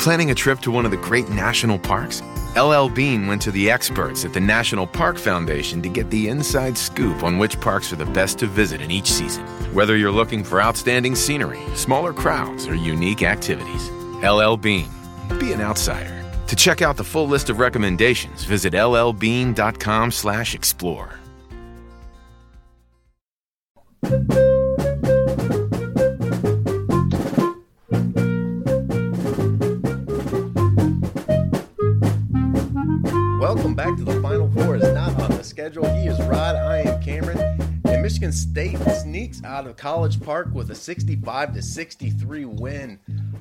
Planning a trip to one of the great national parks? LL Bean went to the experts at the National Park Foundation to get the inside scoop on which parks are the best to visit in each season. Whether you're looking for outstanding scenery, smaller crowds, or unique activities, LL Bean. Be an outsider. To check out the full list of recommendations, visit llbean.com/explore. schedule. He is Rod. I am Cameron. And Michigan State sneaks out of College Park with a 65 to 63 win.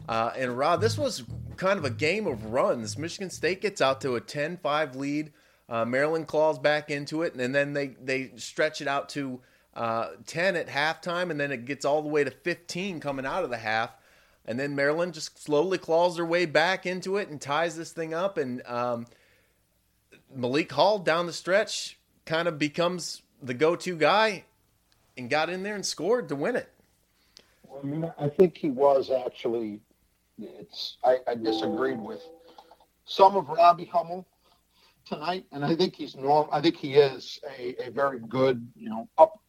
Uh, and Rod, this was kind of a game of runs. Michigan State gets out to a 10-5 lead. Uh, Maryland claws back into it, and then they they stretch it out to uh, 10 at halftime, and then it gets all the way to 15 coming out of the half. And then Maryland just slowly claws their way back into it and ties this thing up. And um, Malik Hall down the stretch kind of becomes the go-to guy and got in there and scored to win it. I mean, I think he was actually. It's I, I disagreed with some of Robbie Hummel tonight, and I think he's norm. I think he is a, a very good, you know, up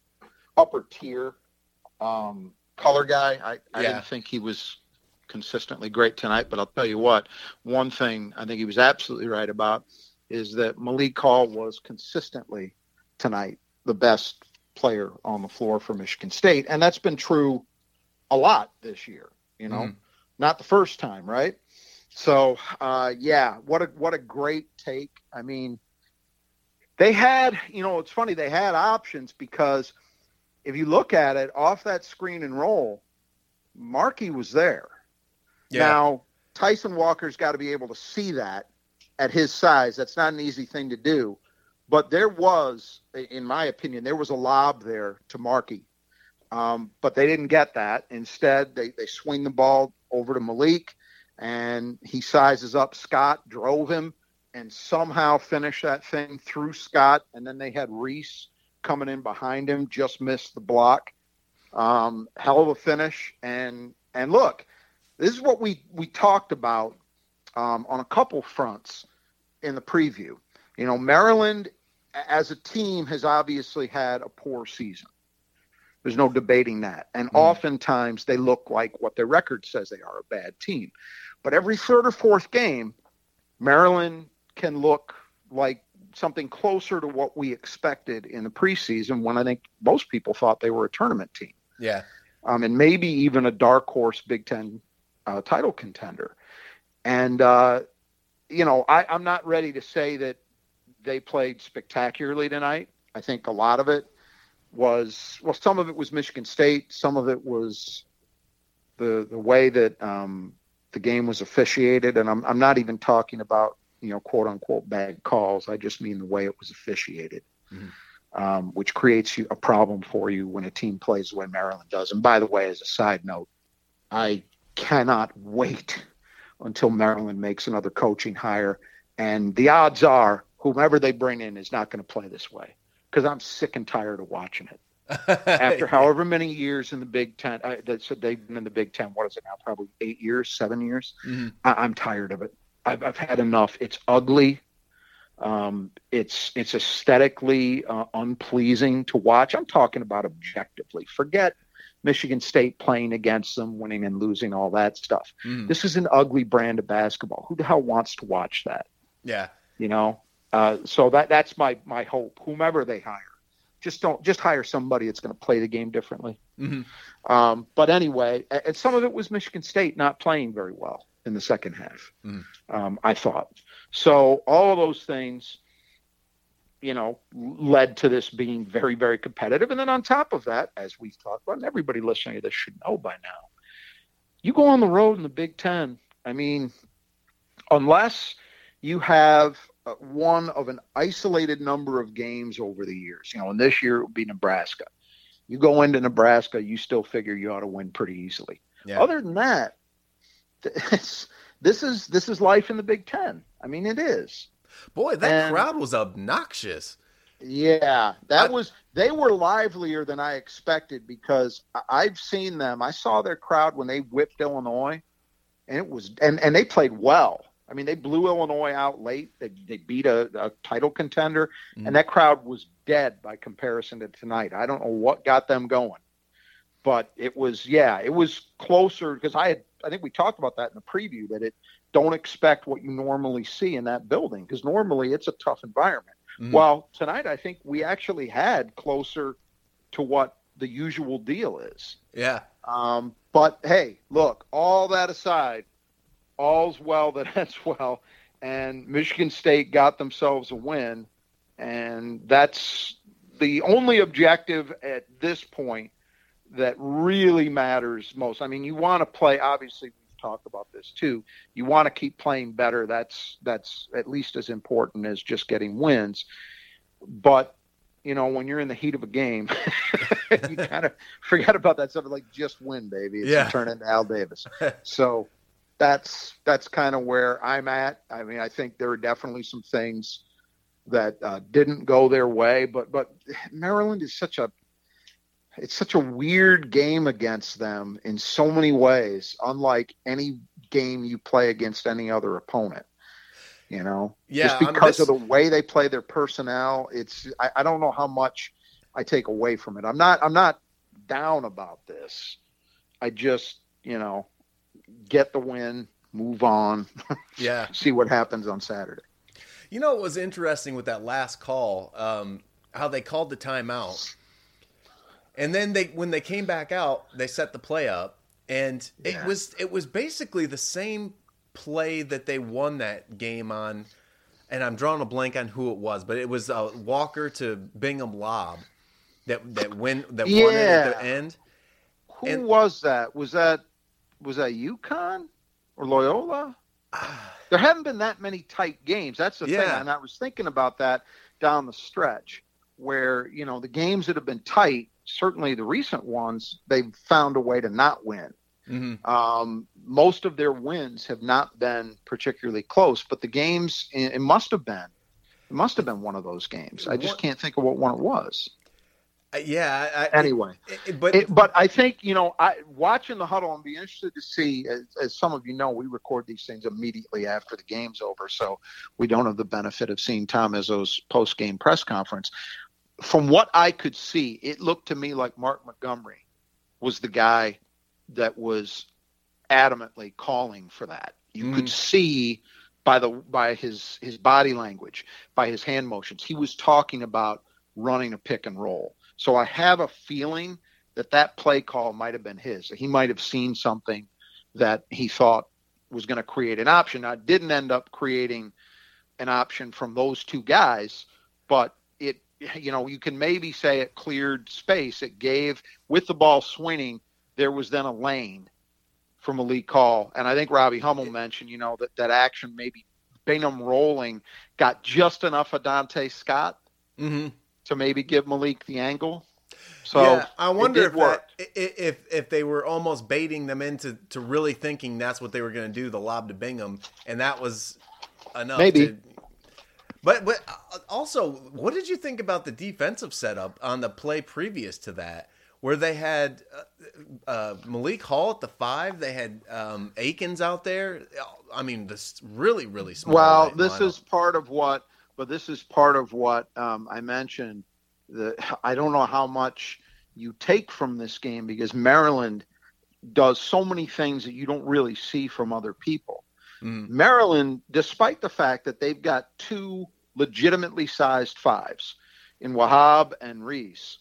upper tier um, color guy. I, I Yeah. didn't think he was consistently great tonight, but I'll tell you what. One thing I think he was absolutely right about is that Malik Hall was consistently tonight the best player on the floor for Michigan State, and that's been true a lot this year. You know, Mhm. not the first time, right? So, uh, yeah, what a what a great take. I mean, they had, you know, it's funny they had options because if you look at it off that screen and roll, Markey was there. Now, Tyson Walker's got to be able to see that at his size. That's not an easy thing to do. But there was, in my opinion, there was a lob there to Markey. Um, but they didn't get that. Instead, they, they swing the ball over to Malik, and he sizes up Scott, drove him, and somehow finished that thing through Scott. And then they had Reese coming in behind him, just missed the block. Um, hell of a finish. And and look, this is what we we talked about um, on a couple fronts in the preview. You know, Maryland as a team has obviously had a poor season. There's no debating that. And oftentimes they look like what their record says they are a bad team. But every third or fourth game, Maryland can look like something closer to what we expected in the preseason when I think most people thought they were a tournament team Yeah. um, and maybe even a dark horse Big Ten uh, title contender. And uh, you know, I, I'm not ready to say that they played spectacularly tonight. I think a lot of it was well, some of it was Michigan State, some of it was the the way that um, the game was officiated, and I'm I'm not even talking about you know quote unquote bad calls. I just mean the way it was officiated um, which creates you a problem for you when a team plays the way Maryland does. And by the way, as a side note, I cannot wait until Maryland makes another coaching hire. And the odds are whomever they bring in is not going to play this way because I'm sick and tired of watching it. After however many years in the Big Ten, I, that said they've been in the Big Ten. What is it now? Probably eight years, seven years. Mhm. I, I'm tired of it. I've, I've had enough. It's ugly. Um, it's it's aesthetically uh, unpleasing to watch. I'm talking about objectively. Forget Michigan State playing against them, winning and losing, all that stuff. Mhm. This is an ugly brand of basketball. Who the hell wants to watch that? Yeah. You know. Uh, so that that's my my hope. Whomever they hire, just don't just hire somebody that's going to play the game differently. Mhm. Um, but anyway, and some of it was Michigan State not playing very well in the second half. Mhm. Um, I thought so. All of those things, you know, led to this being very, very competitive. And then on top of that, as we've talked about, and everybody listening to this should know by now, you go on the road in the Big Ten. I mean, unless you have uh, one of an isolated number of games over the years, you know, and this year it would be Nebraska. You go into Nebraska, you still figure you ought to win pretty easily. Yeah. Other than that, it's, this is this is life in the Big Ten. I mean, it is. Boy, that And- crowd was obnoxious. Yeah, that I- was they were livelier than I expected because I've seen them. I saw their crowd when they whipped Illinois and it was and and they played well. I mean, they blew Illinois out late. They they beat a, a title contender, mm. and that crowd was dead by comparison to tonight. I don't know what got them going, but it was yeah, it was closer because I had I think we talked about that in the preview that it don't expect what you normally see in that building because normally it's a tough environment. Mm. Well, tonight I think we actually had closer to what the usual deal is. Yeah. Um, but hey, look, all that aside, all's well that ends well, and Michigan State got themselves a win, and that's the only objective at this point that really matters most. I mean, you want to play. Obviously, we've about this too. You want to keep playing better. That's that's at least as important as just getting wins. But you know, when you're in the heat of a game, you kind of forget about that stuff. Like just win, baby. It's yeah. turn into Al Davis. so that's that's kind of where I'm at. I mean, I think there are definitely some things that uh, didn't go their way, but but Maryland is such a it's such a weird game against them in so many ways, unlike any game you play against any other opponent you know? Yeah just because of the way they play their personnel it's I, I, don't know how much i take away from it. I'm not i'm not down about this. I just you know get the win move on yeah. see what happens on saturday. You know what was interesting with that last call um, how they called the timeout and then they when they came back out they set the play up and yeah. it was it was basically the same play that they won that game on, and I'm drawing a blank on who it was, but it was a Walker to Bingham lob that that win that yeah. won it at the end. Who and, was that? Was that was that UConn or Loyola? there haven't been that many tight games. That's the yeah. thing, and I was thinking about that down the stretch where you know the games that have been tight certainly the recent ones they've found a way to not win Mm-hmm. Um, most of their wins have not been particularly close, but the games it must have been. It must have been one of those games. I just can't think of what one it was. Uh, yeah. I, anyway, it, but it, but I think you know, I watching the huddle. I'm be interested to see. As, as, some of you know, we record these things immediately after the game's over, so we don't have the benefit of seeing Tom Izzo's post game press conference. From what I could see, it looked to me like Mark Montgomery was the guy that was adamantly calling for that. You mm. could see by the by his his body language, by his hand motions, he was talking about running a pick and roll. So I have a feeling that that play call might have been his. He might have seen something that he thought was going to create an option. Now, it didn't end up creating an option from those two guys, but you know, you can maybe say it cleared space. It gave, with the ball swinging, there was then a lane for Malik Hall. And I think Robbie Hummel mentioned, you know, that, that action maybe Bingham rolling got just enough of Donta Scott mm-hmm. to maybe give Malik the angle. So yeah, I wonder if, that, if if they were almost baiting them into to really thinking that's what they were going to do, the lob to Bingham, and that was enough. Maybe. To, but but uh, also, what did you think about the defensive setup on the play previous to that? where they had uh, uh, Malik Hall at the five. They had um, Akins out there. I mean, this really, really small. Well, this lineup. is part of what, but this is part of what um, I mentioned. The I don't know how much you take from this game because Maryland does so many things that you don't really see from other people. Mm. Maryland, despite the fact that they've got two legitimately sized fives in Wahab and Reese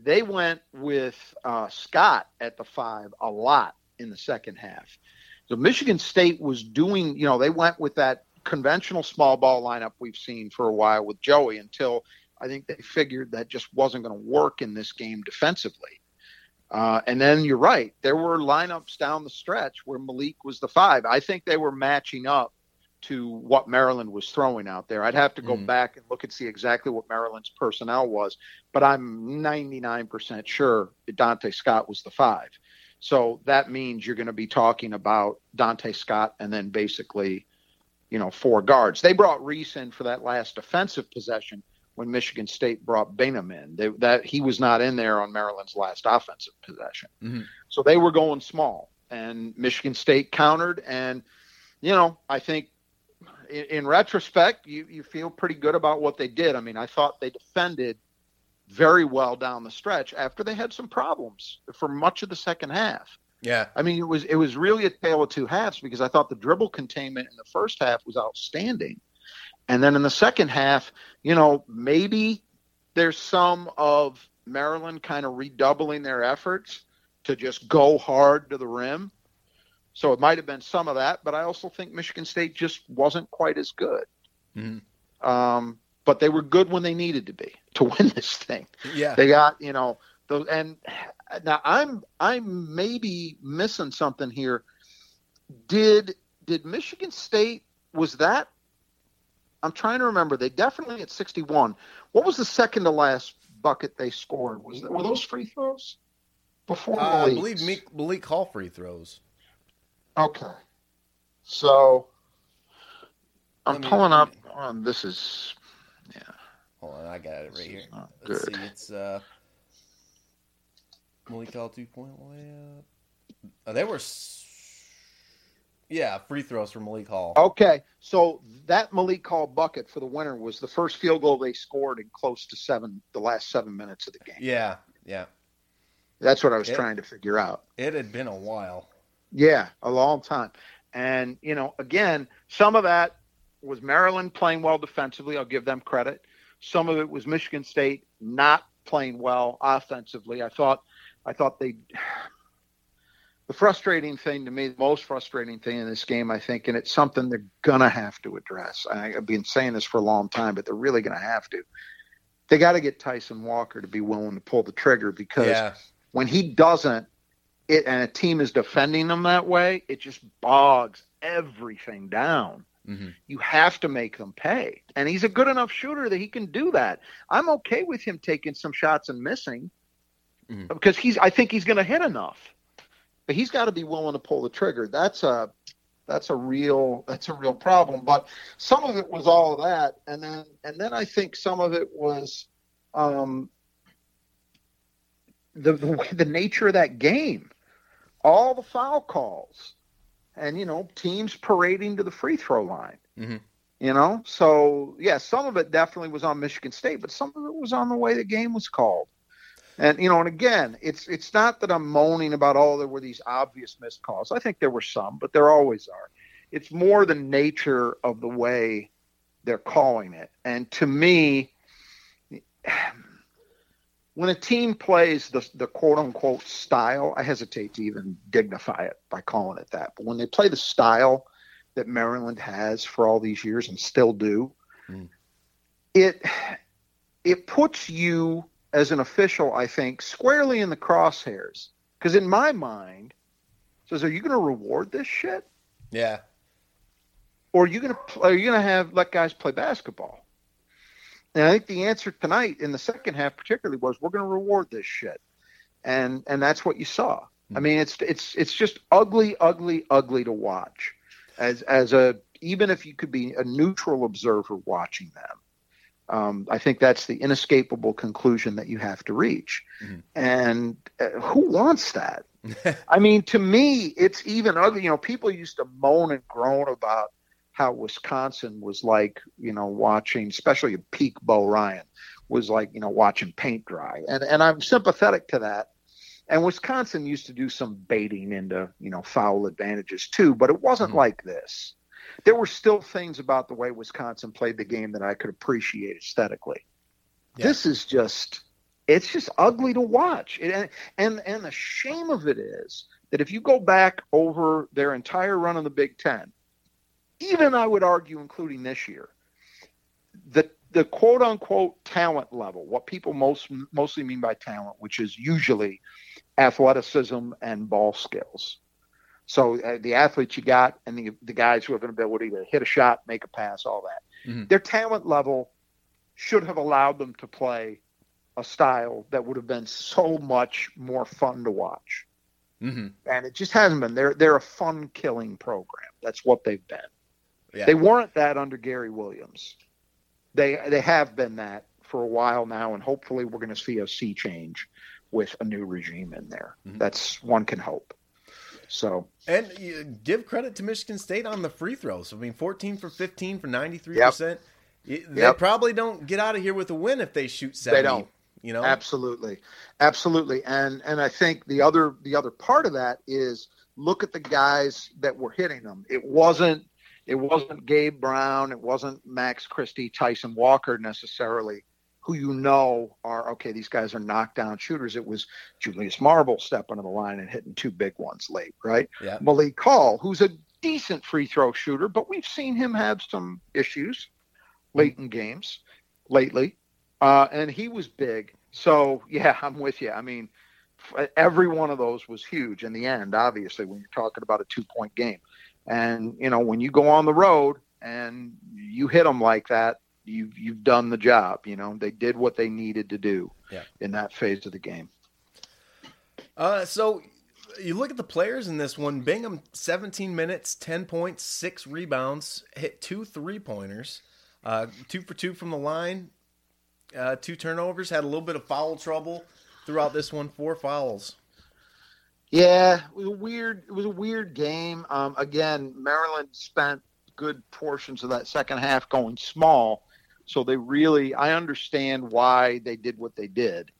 they went with uh, Scott at the five a lot in the second half. So Michigan State was doing, you know, they went with that conventional small ball lineup we've seen for a while with Joey until I think they figured that just wasn't going to work in this game defensively. Uh, and then you're right, there were lineups down the stretch where Malik was the five. I think they were matching up to what Maryland was throwing out there. I'd have to go mm. back and look and see exactly what Maryland's personnel was, but I'm 99% sure Donta Scott was the five. So that means you're going to be talking about Donta Scott and then basically, you know, four guards. They brought Reese in for that last defensive possession when Michigan State brought Bingham in. They, that he was not in there on Maryland's last offensive possession. Mm-hmm. So they were going small and Michigan State countered. And, you know, I think in, in, retrospect, you, you feel pretty good about what they did. I mean, I thought they defended very well down the stretch after they had some problems for much of the second half. Yeah. I mean, it was it was really a tale of two halves because I thought the dribble containment in the first half was outstanding. And then in the second half, you know, maybe there's some of Maryland kind of redoubling their efforts to just go hard to the rim. So it might have been some of that, but I also think Michigan State just wasn't quite as good. Mm-hmm. Um, but they were good when they needed to be to win this thing. Yeah, they got you know those. And now I'm I'm maybe missing something here. Did did Michigan State was that? I'm trying to remember. They definitely at 61. What was the second to last bucket they scored? Was that, were those free throws? Before uh, I believe Malik, Malik Hall free throws. Okay, so I'm me, pulling up. On, this is yeah. Hold on, I got it right here. Let's good. see. It's uh, Malik Hall two point layup. Oh, they were. Yeah, free throws from Malik Hall. Okay, so that Malik Hall bucket for the winner was the first field goal they scored in close to seven, the last seven minutes of the game. Yeah, yeah. That's what I was it, trying to figure out. It had been a while. Yeah, a long time. And, you know, again, some of that was Maryland playing well defensively. I'll give them credit. Some of it was Michigan State not playing well offensively. I thought I thought they the frustrating thing to me, the most frustrating thing in this game, I think, and it's something they're gonna have to address. I, I've been saying this for a long time, but they're really gonna have to. They got to get Tyson Walker to be willing to pull the trigger because yeah when he doesn't, it and a team is defending him that way, it just bogs everything down. Mm-hmm. You have to make them pay. And he's a good enough shooter that he can do that. I'm okay with him taking some shots and missing mm-hmm. because he's I think he's going to hit enough. But he's got to be willing to pull the trigger. That's a that's a real that's a real problem. But some of it was all of that and then and then I think some of it was um, the, the the nature of that game, all the foul calls, and you know teams parading to the free throw line. Mm-hmm. You know, so yeah, some of it definitely was on Michigan State, but some of it was on the way the game was called. And you know, and again, it's it's not that I'm moaning about oh there were these obvious missed calls. I think there were some, but there always are. It's more the nature of the way they're calling it. And to me, when a team plays the, the quote unquote style, I hesitate to even dignify it by calling it that, but when they play the style that Maryland has for all these years and still do, mm. it it puts you as an official, I think, squarely in the crosshairs. Because in my mind, says, are you going to reward this shit? Yeah. Or are you going to are you going to have let guys play basketball? And I think the answer tonight in the second half, particularly, was we're going to reward this shit, and and that's what you saw. I mean, it's it's it's just ugly, ugly, ugly to watch. As as a even if you could be a neutral observer watching them, um, I think that's the inescapable conclusion that you have to reach. Mm-hmm. And uh, who wants that? I mean, to me, it's even ugly. You know, people used to moan and groan about how Wisconsin was like, you know, watching, especially peak Bo Ryan, was like, you know, watching paint dry. And and I'm sympathetic to that. And Wisconsin used to do some baiting into, you know, foul advantages too, but it wasn't mm-hmm. like this. There were still things about the way Wisconsin played the game that I could appreciate aesthetically. Yeah. This is just it's just ugly to watch. and and and the shame of it is that if you go back over their entire run in the Big 10, even I would argue, including this year, the the quote unquote talent level, what people most mostly mean by talent, which is usually athleticism and ball skills. So uh, the athletes you got and the the guys who have an ability to hit a shot, make a pass, all that. Mm-hmm. Their talent level should have allowed them to play a style that would have been so much more fun to watch. Mm-hmm. And it just hasn't been. They're they're a fun killing program. That's what they've been. Yeah. They weren't that under Gary Williams. They they have been that for a while now, and hopefully we're going to see a sea change with a new regime in there. Mm-hmm. That's one can hope. So and uh, give credit to Michigan State on the free throws. I mean, 14 for 15 for ninety three percent. They yep. probably don't get out of here with a win if they shoot 70. They don't. You know, absolutely, absolutely, and and I think the other the other part of that is look at the guys that were hitting them. It wasn't it wasn't Gabe Brown, it wasn't Max Christie, Tyson Walker necessarily who you know are okay. These guys are knockdown shooters. It was Julius Marble stepping to the line and hitting two big ones late, right? Yeah. Malik Hall, who's a decent free throw shooter, but we've seen him have some issues late in games lately, uh, and he was big. So yeah, I'm with you. I mean, every one of those was huge in the end. Obviously, when you're talking about a two point game, and you know when you go on the road and you hit them like that, you've you've done the job. You know, they did what they needed to do yeah. in that phase of the game. Uh, so you look at the players in this one. Bingham, 17 minutes, 10 points, six rebounds, hit two three pointers, uh, two for two from the line, uh, two turnovers. Had a little bit of foul trouble throughout this one. Four fouls. Yeah, it was a weird. It was a weird game. Um, again, Maryland spent good portions of that second half going small, so they really, I understand why they did what they did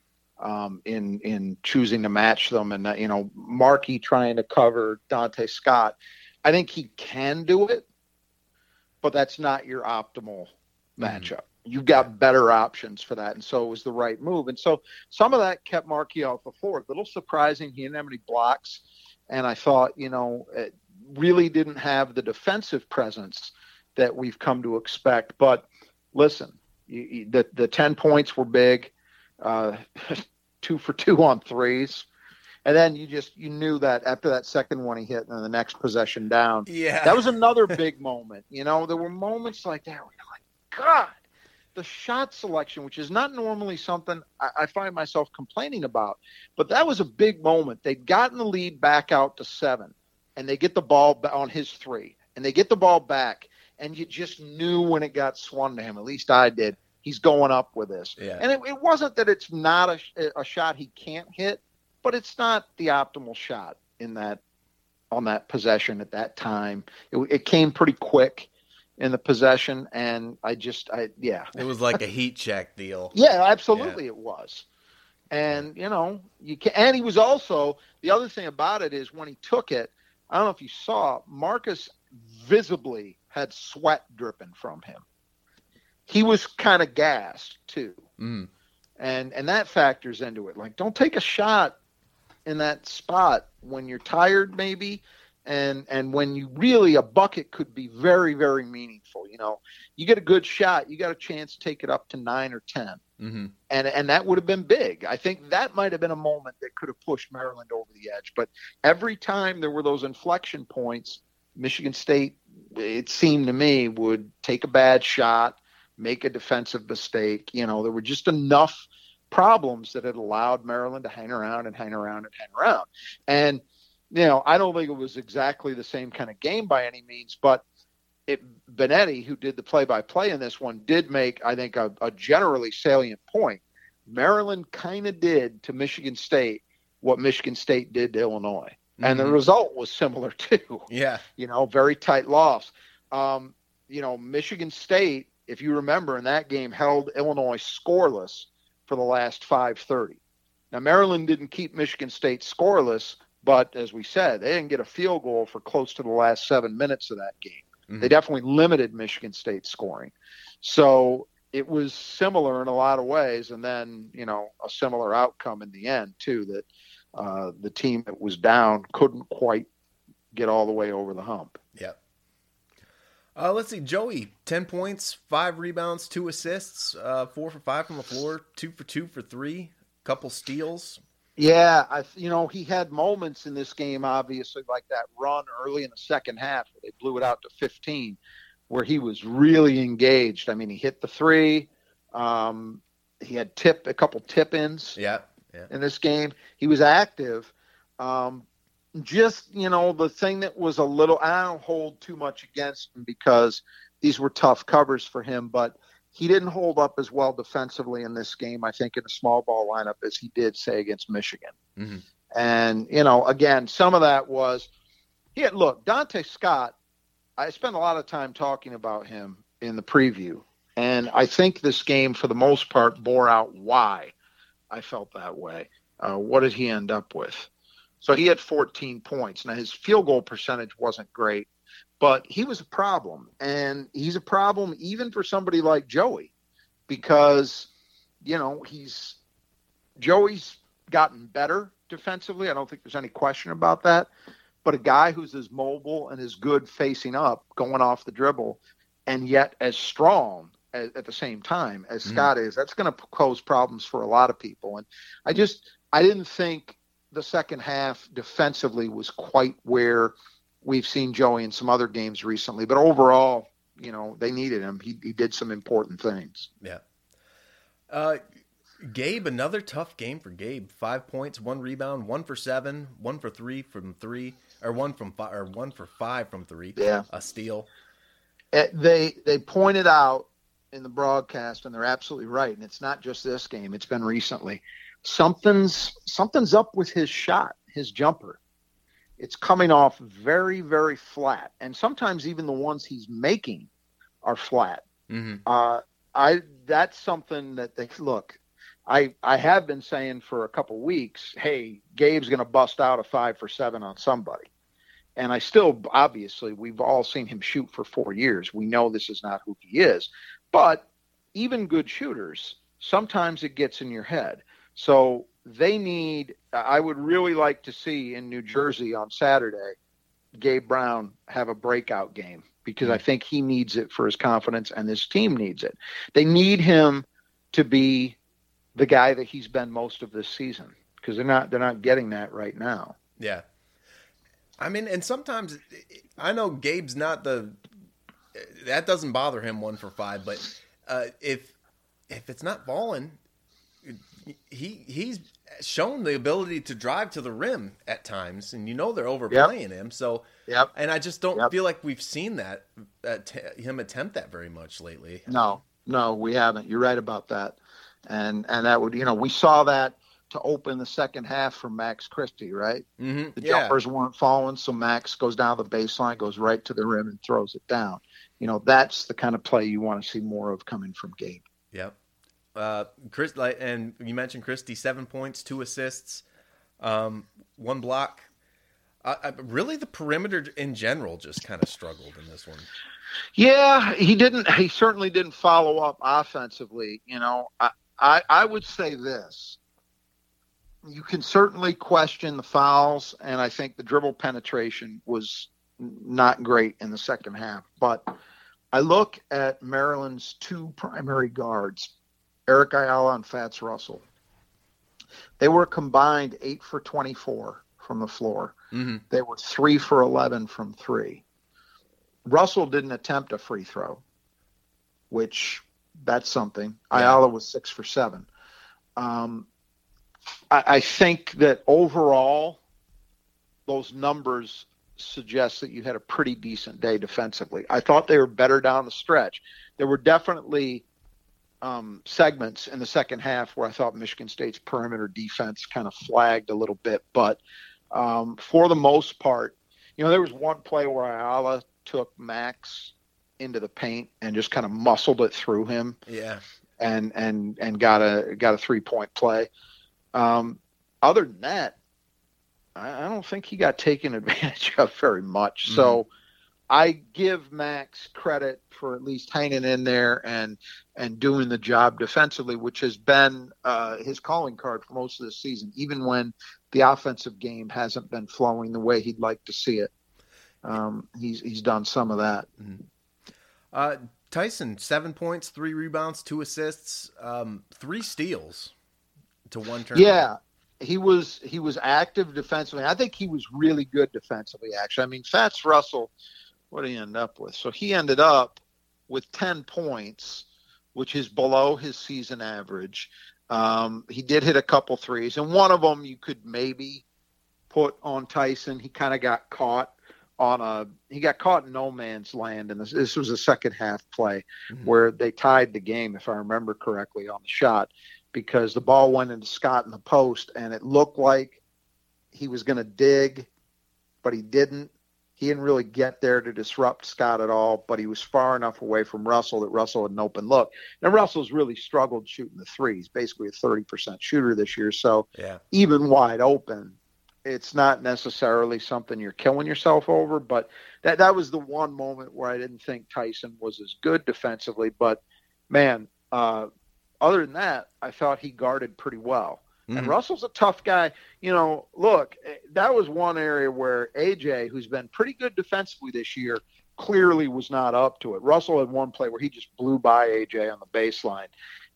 um, in in choosing to match them, and uh, you know, Markey trying to cover Donta Scott. I think he can do it, but that's not your optimal mm-hmm. matchup. You've got better options for that, and so it was the right move. And so some of that kept Markey off the floor. A little surprising. He didn't have any blocks, and I thought, you know, really didn't have the defensive presence that we've come to expect. But listen, you, you, the the ten points were big, uh, two for two on threes, and then you just you knew that after that second one he hit and the next possession down, yeah, that was another big moment. You know, there were moments like that where you're like, God, the shot selection, which is not normally something I, I find myself complaining about, but that was a big moment. They'd gotten the lead back out to seven, and they get the ball on his three, and they get the ball back and you just knew when it got swung to him. At least I did. He's going up with this. Yeah. And it, it wasn't that it's not a, a shot he can't hit, but it's not the optimal shot in that on that possession at that time. It, it came pretty quick in the possession, and I just, I yeah, it was like a heat check deal. yeah, absolutely, yeah. it was. And you know, you can, and he was also the other thing about it is when he took it. I don't know if you saw Marcus visibly had sweat dripping from him. He was kind of gassed too. Mm. And and that factors into it. Like don't take a shot in that spot when you're tired maybe and and when you really a bucket could be very very meaningful you know you get a good shot you got a chance to take it up to 9 or 10 mm-hmm. and and that would have been big i think that might have been a moment that could have pushed maryland over the edge but every time there were those inflection points michigan state it seemed to me, would take a bad shot, make a defensive mistake. You know, there were just enough problems that had allowed Maryland to hang around and hang around and hang around. And, you know, I don't think it was exactly the same kind of game by any means, but it, Benetti, who did the play by play in this one, did make, I think, a, a generally salient point. Maryland kind of did to Michigan State what Michigan State did to Illinois and the mm-hmm. result was similar too. Yeah, you know, very tight loss. Um, you know, Michigan State, if you remember in that game, held Illinois scoreless for the last 5:30. Now Maryland didn't keep Michigan State scoreless, but as we said, they didn't get a field goal for close to the last seven minutes of that game. Mm-hmm. They definitely limited Michigan State scoring. So it was similar in a lot of ways, and then you know a similar outcome in the end too. That uh, the team that was down couldn't quite get all the way over the hump. Yep. Uh, let's see, Joey, ten points, five rebounds, two assists, uh, four for five from the floor, two for two for three, couple steals. Yeah, I you know he had moments in this game, obviously like that run early in the second half where they blew it out to 15, where he was really engaged. I mean, he hit the three. Um, he had tip a couple tip ins. Yeah yeah. in this game. He was active. Um, just you know the thing that was a little I don't hold too much against him because these were tough covers for him, but he didn't hold up as well defensively in this game. I think in a small ball lineup as he did say against Michigan. Mm-hmm. And you know, again, some of that was Yeah, look, Donta Scott. I spent a lot of time talking about him in the preview, and I think this game, for the most part, bore out why I felt that way. Uh, what did he end up with? So he had 14 points. Now his field goal percentage wasn't great, but he was a problem, and he's a problem even for somebody like Joey, because you know he's Joey's gotten better defensively. I don't think there's any question about that. But a guy who's as mobile and as good facing up, going off the dribble, and yet as strong as, at the same time as mm. Scott is, that's going to pose problems for a lot of people. And I just I didn't think the second half defensively was quite where we've seen Joey in some other games recently. But overall, you know, they needed him. He, he did some important things. Yeah. Uh, Gabe, another tough game for Gabe. Five points, one rebound, one for seven, one for three from three, or one from five, or one for five from three. Yeah, a steal. Eh, they they pointed out in the broadcast, and they're absolutely right. And it's not just this game; it's been recently. Something's something's up with his shot, his jumper. It's coming off very very flat, and sometimes even the ones he's making are flat. Mm-hmm. Uh, I that's something that they look I I have been saying for a couple weeks, hey, Gabe's going to bust out a five for seven on somebody, and I still obviously we've all seen him shoot for four years. We know this is not who he is, but even good shooters sometimes it gets in your head. So they need. I would really like to see in New Jersey on Saturday, Gabe Brown have a breakout game because I mm-hmm. think he needs it for his confidence and this team needs it. They need him to be the guy that he's been most of this season because they're not they're not getting that right now. Yeah, I mean, and sometimes I know Gabe's not the that doesn't bother him one for five, but uh, if if it's not falling, he he's shown the ability to drive to the rim at times, and you know they're overplaying yep. him. So, yep. And I just don't yep. feel like we've seen that him attempt that very much lately. No, no, we haven't. You're right about that and and that would you know we saw that to open the second half for Max Christie, right? Mm-hmm. The yeah. jumpers weren't falling, so Max goes down the baseline, goes right to the rim, and throws it down. You know, that's the kind of play you want to see more of coming from Gabe. Yep. Uh, Chris, like, and you mentioned Christie, seven points, two assists, um, one block. Uh, really, the perimeter in general just kind of struggled in this one. Yeah, he didn't. He certainly didn't follow up offensively. You know, I, I, I would say this. You can certainly question the fouls, and I think the dribble penetration was not great in the second half. But I look at Maryland's two primary guards, Eric Ayala and Fatts Russell. They were combined eight for 24 from the floor. Mm-hmm. They were three for 11 from three. Russell didn't attempt a free throw, which that's something. Yeah. Ayala was six for seven. Um, I, I think that overall, those numbers suggest that you had a pretty decent day defensively. I thought they were better down the stretch. There were definitely um, segments in the second half where I thought Michigan State's perimeter defense kind of flagged a little bit, but um, for the most part, you know, there was one play where Ayala took Max into the paint and just kind of muscled it through him. Yeah. And and and got a got a three point play. Um, other than that, I, I, don't think he got taken advantage of very much. Mm-hmm. So I give Max credit for at least hanging in there and and doing the job defensively, which has been uh, his calling card for most of the season, even when the offensive game hasn't been flowing the way he'd like to see it. Um, he's he's done some of that. Mm-hmm. Uh, Tyson, seven points, three rebounds, two assists, um, three steals to one turn. Yeah, he was he was active defensively. I think he was really good defensively. Actually, I mean, Fatts Russell, what did he end up with? So he ended up with ten points, which is below his season average. Um, he did hit a couple threes, and one of them you could maybe put on Tyson. He kind of got caught on a he got caught in no man's land and this, this was a second half play mm-hmm. where they tied the game if i remember correctly on the shot because the ball went into scott in the post and it looked like he was going to dig but he didn't He didn't really get there to disrupt Scott at all, but he was far enough away from Russell that Russell had an open look. And Russell's really struggled shooting the three. He's basically a 30% shooter this year. So yeah. even wide open, it's not necessarily something you're killing yourself over. But that, that was the one moment where I didn't think Tyson was as good defensively. But man, uh, other than that, I thought he guarded pretty well. Mm-hmm. And Russell's a tough guy. You know, look, that was one area where AJ, who's been pretty good defensively this year, clearly was not up to it. Russell had one play where he just blew by AJ on the baseline.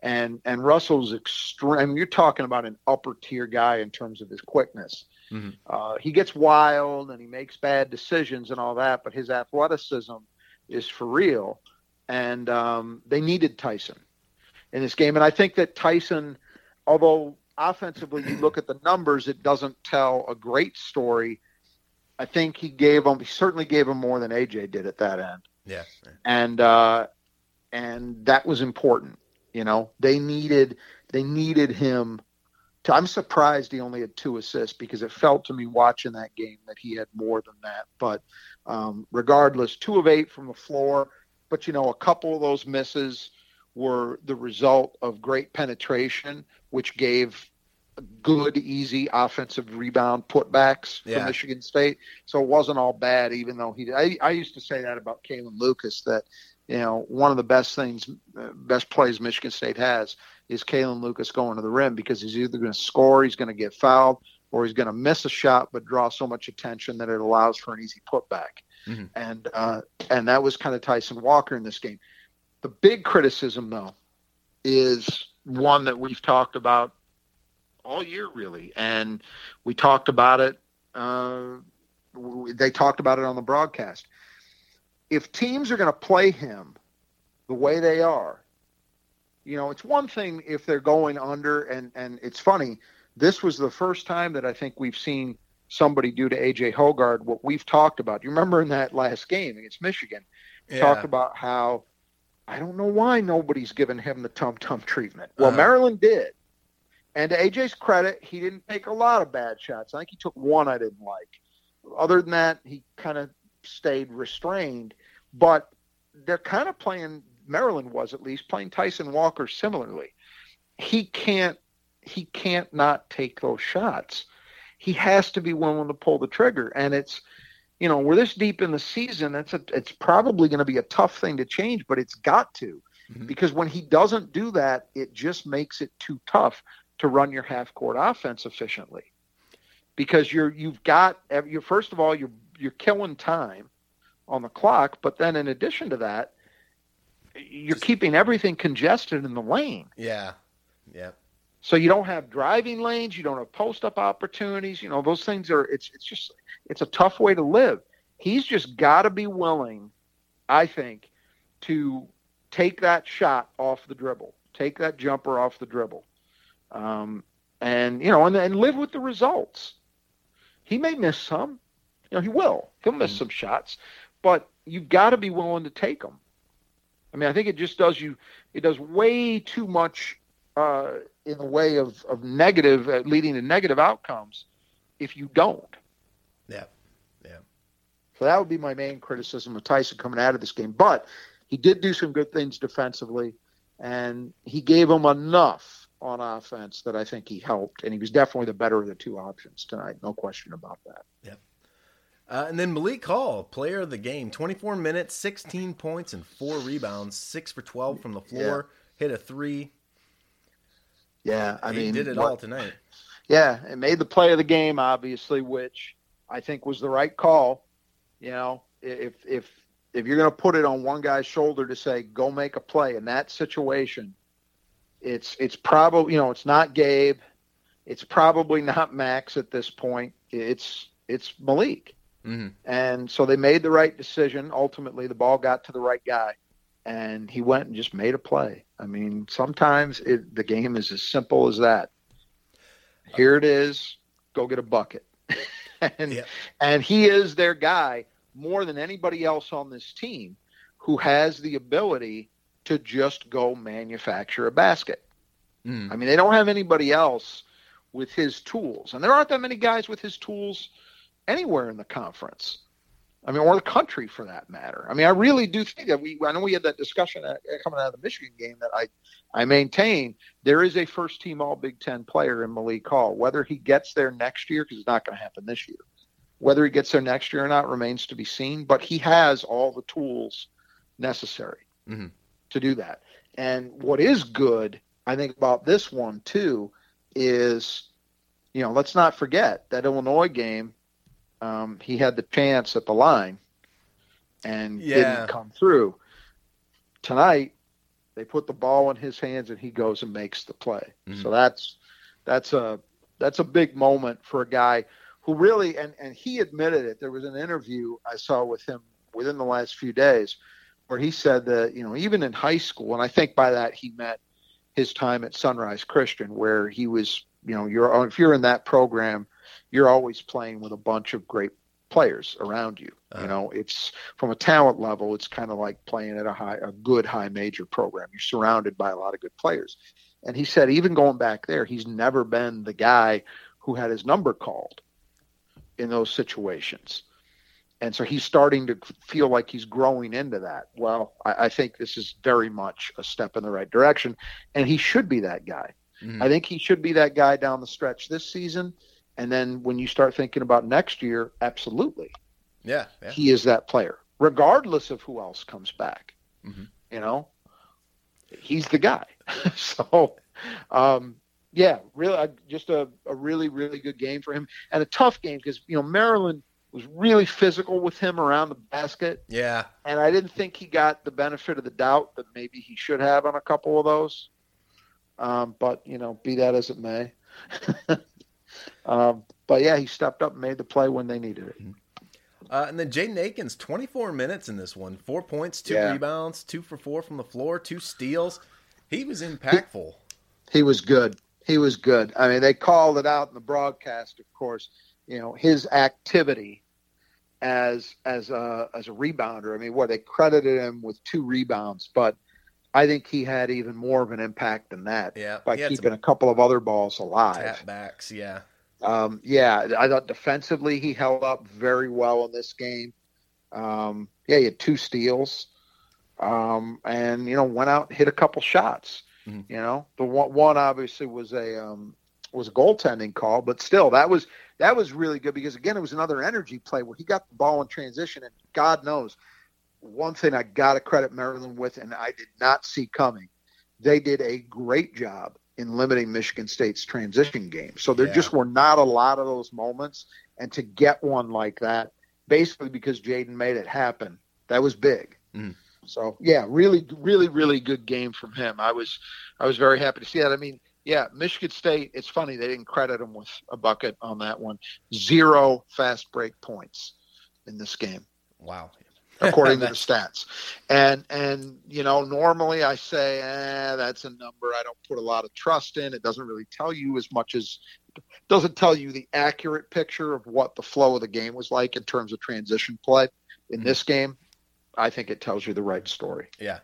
And and Russell's extreme. You're talking about an upper tier guy in terms of his quickness. Mm-hmm. Uh, he gets wild and he makes bad decisions and all that, but his athleticism is for real. And um, they needed Tyson in this game, and I think that Tyson, although offensively, you look at the numbers, it doesn't tell a great story. I think he gave him, He certainly gave him more than AJ did at that end. Yeah, and uh, and that was important. You know, they needed they needed him. To, I'm surprised he only had two assists because it felt to me watching that game that he had more than that. But um, regardless, two of eight from the floor. But you know, a couple of those misses were the result of great penetration, which gave good, easy offensive rebound putbacks yeah. for Michigan State. So it wasn't all bad, even though he. I, I used to say that about Kalin Lucas that you know one of the best things, uh, best plays Michigan State has is Kalin Lucas going to the rim because he's either going to score, he's going to get fouled, or he's going to miss a shot but draw so much attention that it allows for an easy putback. Mm-hmm. And uh, and that was kind of Tyson Walker in this game. The big criticism, though, is one that we've talked about all year, really, and we talked about it. Uh, they talked about it on the broadcast. If teams are going to play him the way they are, you know, it's one thing if they're going under, and and it's funny. This was the first time that I think we've seen somebody do to AJ Hoggard what we've talked about. You remember in that last game against Michigan, yeah. talked about how I don't know why nobody's given him the tum tum treatment. Well, uh-huh. Maryland did. And to AJ's credit, he didn't take a lot of bad shots. I think he took one I didn't like. Other than that, he kind of stayed restrained. But they're kind of playing, Maryland was at least, playing Tyson Walker similarly. He can't he can't not take those shots. He has to be willing to pull the trigger. And it's you know, we're this deep in the season. It's a, it's probably going to be a tough thing to change, but it's got to, mm-hmm. because when he doesn't do that, it just makes it too tough to run your half court offense efficiently. Because you're you've got you first of all you're you're killing time on the clock, but then in addition to that, you're keeping everything congested in the lane. Yeah, yeah. So you don't have driving lanes, you don't have post up opportunities. You know those things are. It's it's just it's a tough way to live. He's just got to be willing, I think, to take that shot off the dribble, take that jumper off the dribble, um, and you know, and, and live with the results. He may miss some, you know, he will. He'll miss mm-hmm. some shots, but you've got to be willing to take them. I mean, I think it just does you. It does way too much uh, in the way of of negative, uh, leading to negative outcomes if you don't. Yeah. Yeah. So that would be my main criticism of Tyson coming out of this game. But he did do some good things defensively, and he gave them enough on offense that I think he helped, and he was definitely the better of the two options tonight. No question about that. Yeah. Uh, and then Malik Hall, player of the game, 24 minutes, 16 points, and four rebounds, six for 12 from the floor, yeah. hit a three. Yeah, I he mean, did it what, all tonight. Yeah, it made the play of the game, obviously, which I think was the right call. You know, if if if you're going to put it on one guy's shoulder to say go make a play in that situation, it's it's probably you know it's not Gabe, it's probably not Max at this point. It's it's Malik, mm-hmm. and so they made the right decision. Ultimately, the ball got to the right guy, and he went and just made a play. I mean, sometimes it, the game is as simple as that. Here it is. Go get a bucket. and yeah. and he is their guy more than anybody else on this team who has the ability to just go manufacture a basket. Mm. I mean, they don't have anybody else with his tools, and there aren't that many guys with his tools anywhere in the conference. I mean, or the country for that matter. I mean, I really do think that we. I know we had that discussion at, coming out of the Michigan game that I, I maintain there is a first team All Big Ten player in Malik Hall. Whether he gets there next year, because it's not going to happen this year. Whether he gets there next year or not remains to be seen. But he has all the tools necessary mm-hmm. to do that. And what is good, I think, about this one too, is, you know, let's not forget that Illinois game um, he had the chance at the line and yeah. didn't come through. Tonight, they put the ball in his hands and he goes and makes the play. Mm-hmm. So that's that's a that's a big moment for a guy who really and and he admitted it. There was an interview I saw with him within the last few days where he said that you know even in high school, and I think by that he meant his time at Sunrise Christian, where he was you know you're if you're in that program you're always playing with a bunch of great players around you. Uh-huh. You know, it's from a talent level, it's kind of like playing at a high, a good high major program. You're surrounded by a lot of good players. And he said, even going back there, he's never been the guy who had his number called in those situations. And so he's starting to feel like he's growing into that. Well, I, I think this is very much a step in the right direction. And he should be that guy. Mm-hmm. I think he should be that guy down the stretch this season and then when you start thinking about next year, absolutely. Yeah. yeah. He is that player, regardless of who else comes back. Mm-hmm. You know, he's the guy. so, um, yeah, really, just a, a really, really good game for him and a tough game because, you know, Maryland was really physical with him around the basket. Yeah. And I didn't think he got the benefit of the doubt that maybe he should have on a couple of those. Um, but, you know, be that as it may. Um, but yeah, he stepped up and made the play when they needed it. Uh, and then Jaden Akins, 24 minutes in this one, four points, two yeah. rebounds, two for four from the floor, two steals. He was impactful. He, he, was good. He was good. I mean, they called it out in the broadcast, of course. You know his activity as as a as a rebounder. I mean, what they credited him with two rebounds, but I think he had even more of an impact than that. Yeah, by keeping a couple of other balls alive. Tap backs, yeah. Um, yeah, I thought defensively he held up very well in this game. Um, yeah, he had two steals, um, and you know went out hit a couple shots. Mm-hmm. You know, the one, one obviously was a um, was a goaltending call, but still that was that was really good because again it was another energy play where he got the ball in transition, and God knows one thing I got to credit Maryland with, and I did not see coming. They did a great job in limiting Michigan State's transition game. So there yeah. just were not a lot of those moments. And to get one like that, basically because Jaden made it happen, that was big. Mm. So yeah, really, really, really good game from him. I was, I was very happy to see that. I mean, yeah, Michigan State. It's funny they didn't credit him with a bucket on that one. Zero fast break points in this game. Wow according to the stats. And and you know, normally I say, eh, that's a number I don't put a lot of trust in. It doesn't really tell you as much as doesn't tell you the accurate picture of what the flow of the game was like in terms of transition play. In mm-hmm. this game, I think it tells you the right story. Yeah.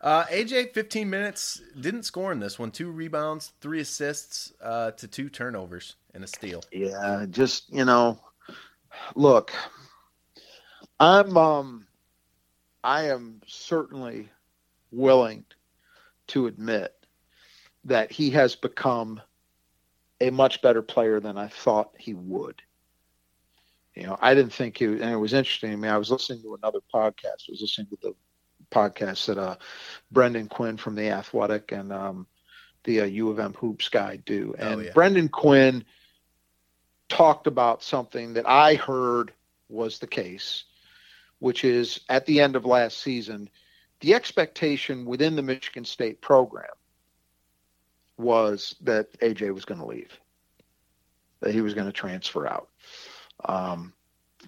Uh, AJ, 15 minutes, didn't score in this one. Two rebounds, three assists uh, to two turnovers and a steal. Yeah, just, you know, look, I'm um I am certainly willing to admit that he has become a much better player than I thought he would. You know, I didn't think he and it was interesting. I mean, I was listening to another podcast. I was listening to the podcast that uh, Brendan Quinn from the Athletic and um, the uh, U of M hoops guy do. And oh, yeah. Brendan Quinn talked about something that I heard was the case which is at the end of last season, the expectation within the Michigan State program was that AJ was going to leave, that he was going to transfer out. Um,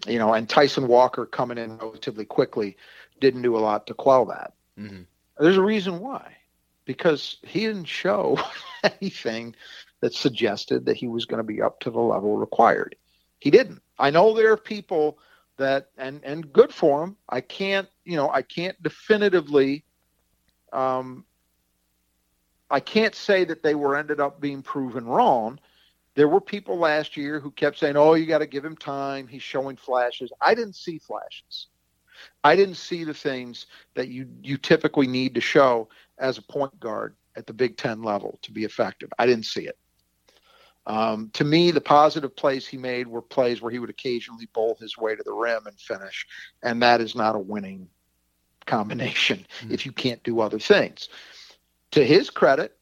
you know, and Tyson Walker coming in relatively quickly didn't do a lot to quell that. Mm-hmm. There's a reason why, because he didn't show anything that suggested that he was going to be up to the level required. He didn't. I know there are people that and and good for him. I can't you know I can't definitively um, I can't say that they were ended up being proven wrong, There were people last year who kept saying, "Oh, you got to give him time. He's showing flashes." I didn't see flashes. I didn't see the things that you you typically need to show as a point guard at the Big Ten level to be effective. I didn't see it. Um, to me, the positive plays he made were plays where he would occasionally bowl his way to the rim and finish, and that is not a winning combination mm-hmm. if you can't do other things. To his credit,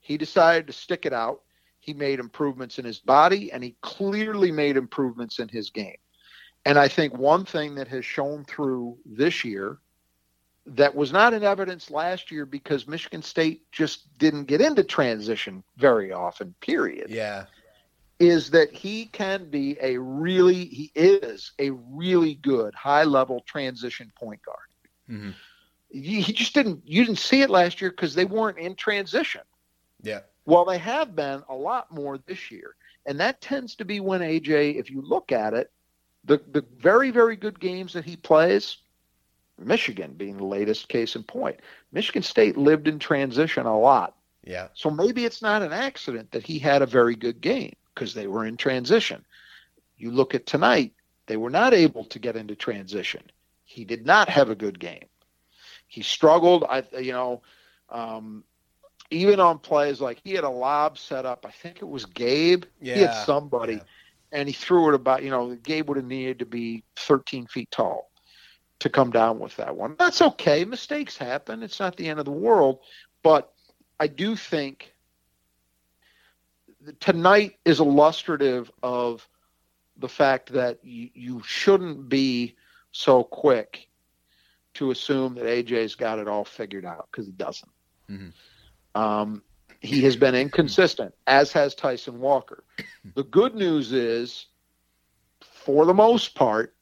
he decided to stick it out. He made improvements in his body, and he clearly made improvements in his game. And I think one thing that has shown through this year that was not in evidence last year because Michigan State just didn't get into transition very often, period. Yeah. Is that he can be a really, he is a really good high level transition point guard. Mm-hmm. He, he just didn't, you didn't see it last year because they weren't in transition. Yeah. Well, they have been a lot more this year. And that tends to be when AJ, if you look at it, the, the very, very good games that he plays, Michigan being the latest case in point. Michigan State lived in transition a lot. Yeah. So maybe it's not an accident that he had a very good game because they were in transition. You look at tonight, they were not able to get into transition. He did not have a good game. He struggled. I, you know, um, even on plays like he had a lob set up. I think it was Gabe. Yeah. He had somebody, yeah. and he threw it about. You know, Gabe would have needed to be 13 feet tall to come down with that one. That's okay. Mistakes happen. It's not the end of the world. But I do think tonight is illustrative of the fact that you, you shouldn't be so quick to assume that AJ's got it all figured out because he doesn't. Mm-hmm. Um, he has been inconsistent, as has Tyson Walker. The good news is, for the most part,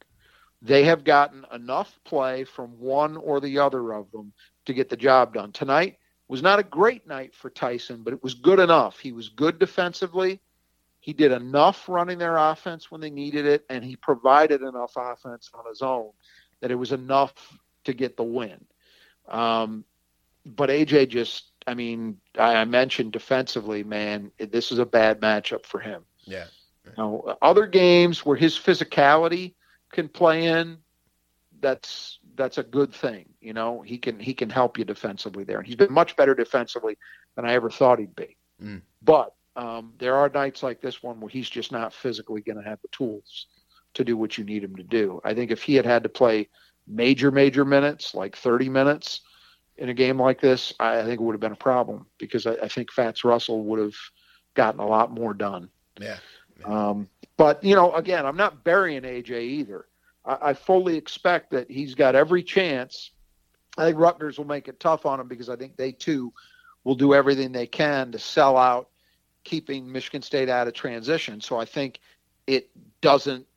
they have gotten enough play from one or the other of them to get the job done. Tonight was not a great night for Tyson, but it was good enough. He was good defensively. He did enough running their offense when they needed it, and he provided enough offense on his own that it was enough to get the win. Um, but AJ just, I mean, I, mentioned defensively, man, this is a bad matchup for him. Yeah. You know, other games where his physicality can play in, that's that's a good thing. You know, he can he can help you defensively there, and he's been much better defensively than I ever thought he'd be. Mm. But um, there are nights like this one where he's just not physically going to have the tools to do what you need him to do. I think if he had had to play major major minutes, like 30 minutes in a game like this, I, think it would have been a problem because I, I think Fatts Russell would have gotten a lot more done. Yeah. Um, but you know, again, I'm not burying AJ either. I, I, fully expect that he's got every chance. I think Rutgers will make it tough on him because I think they too will do everything they can to sell out, keeping Michigan State out of transition. So I think it doesn't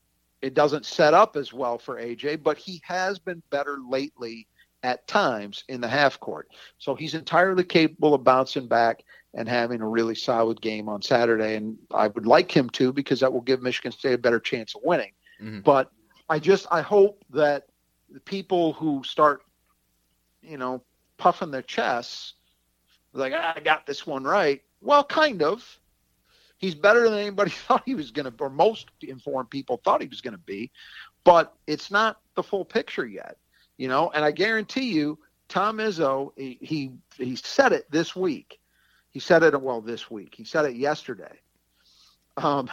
it doesn't set up as well for AJ, but he has been better lately at times in the half court. So he's entirely capable of bouncing back and having a really solid game on Saturday. And I would like him to because that will give Michigan State a better chance of winning. Mm-hmm. But I just I hope that the people who start, you know, puffing their chests, like ah, I got this one right. Well, kind of. He's better than anybody thought he was going to, or most informed people thought he was going to be, but it's not the full picture yet, you know. And I guarantee you, Tom Izzo, he he, he said it this week he said it well this week. He said it yesterday. Um,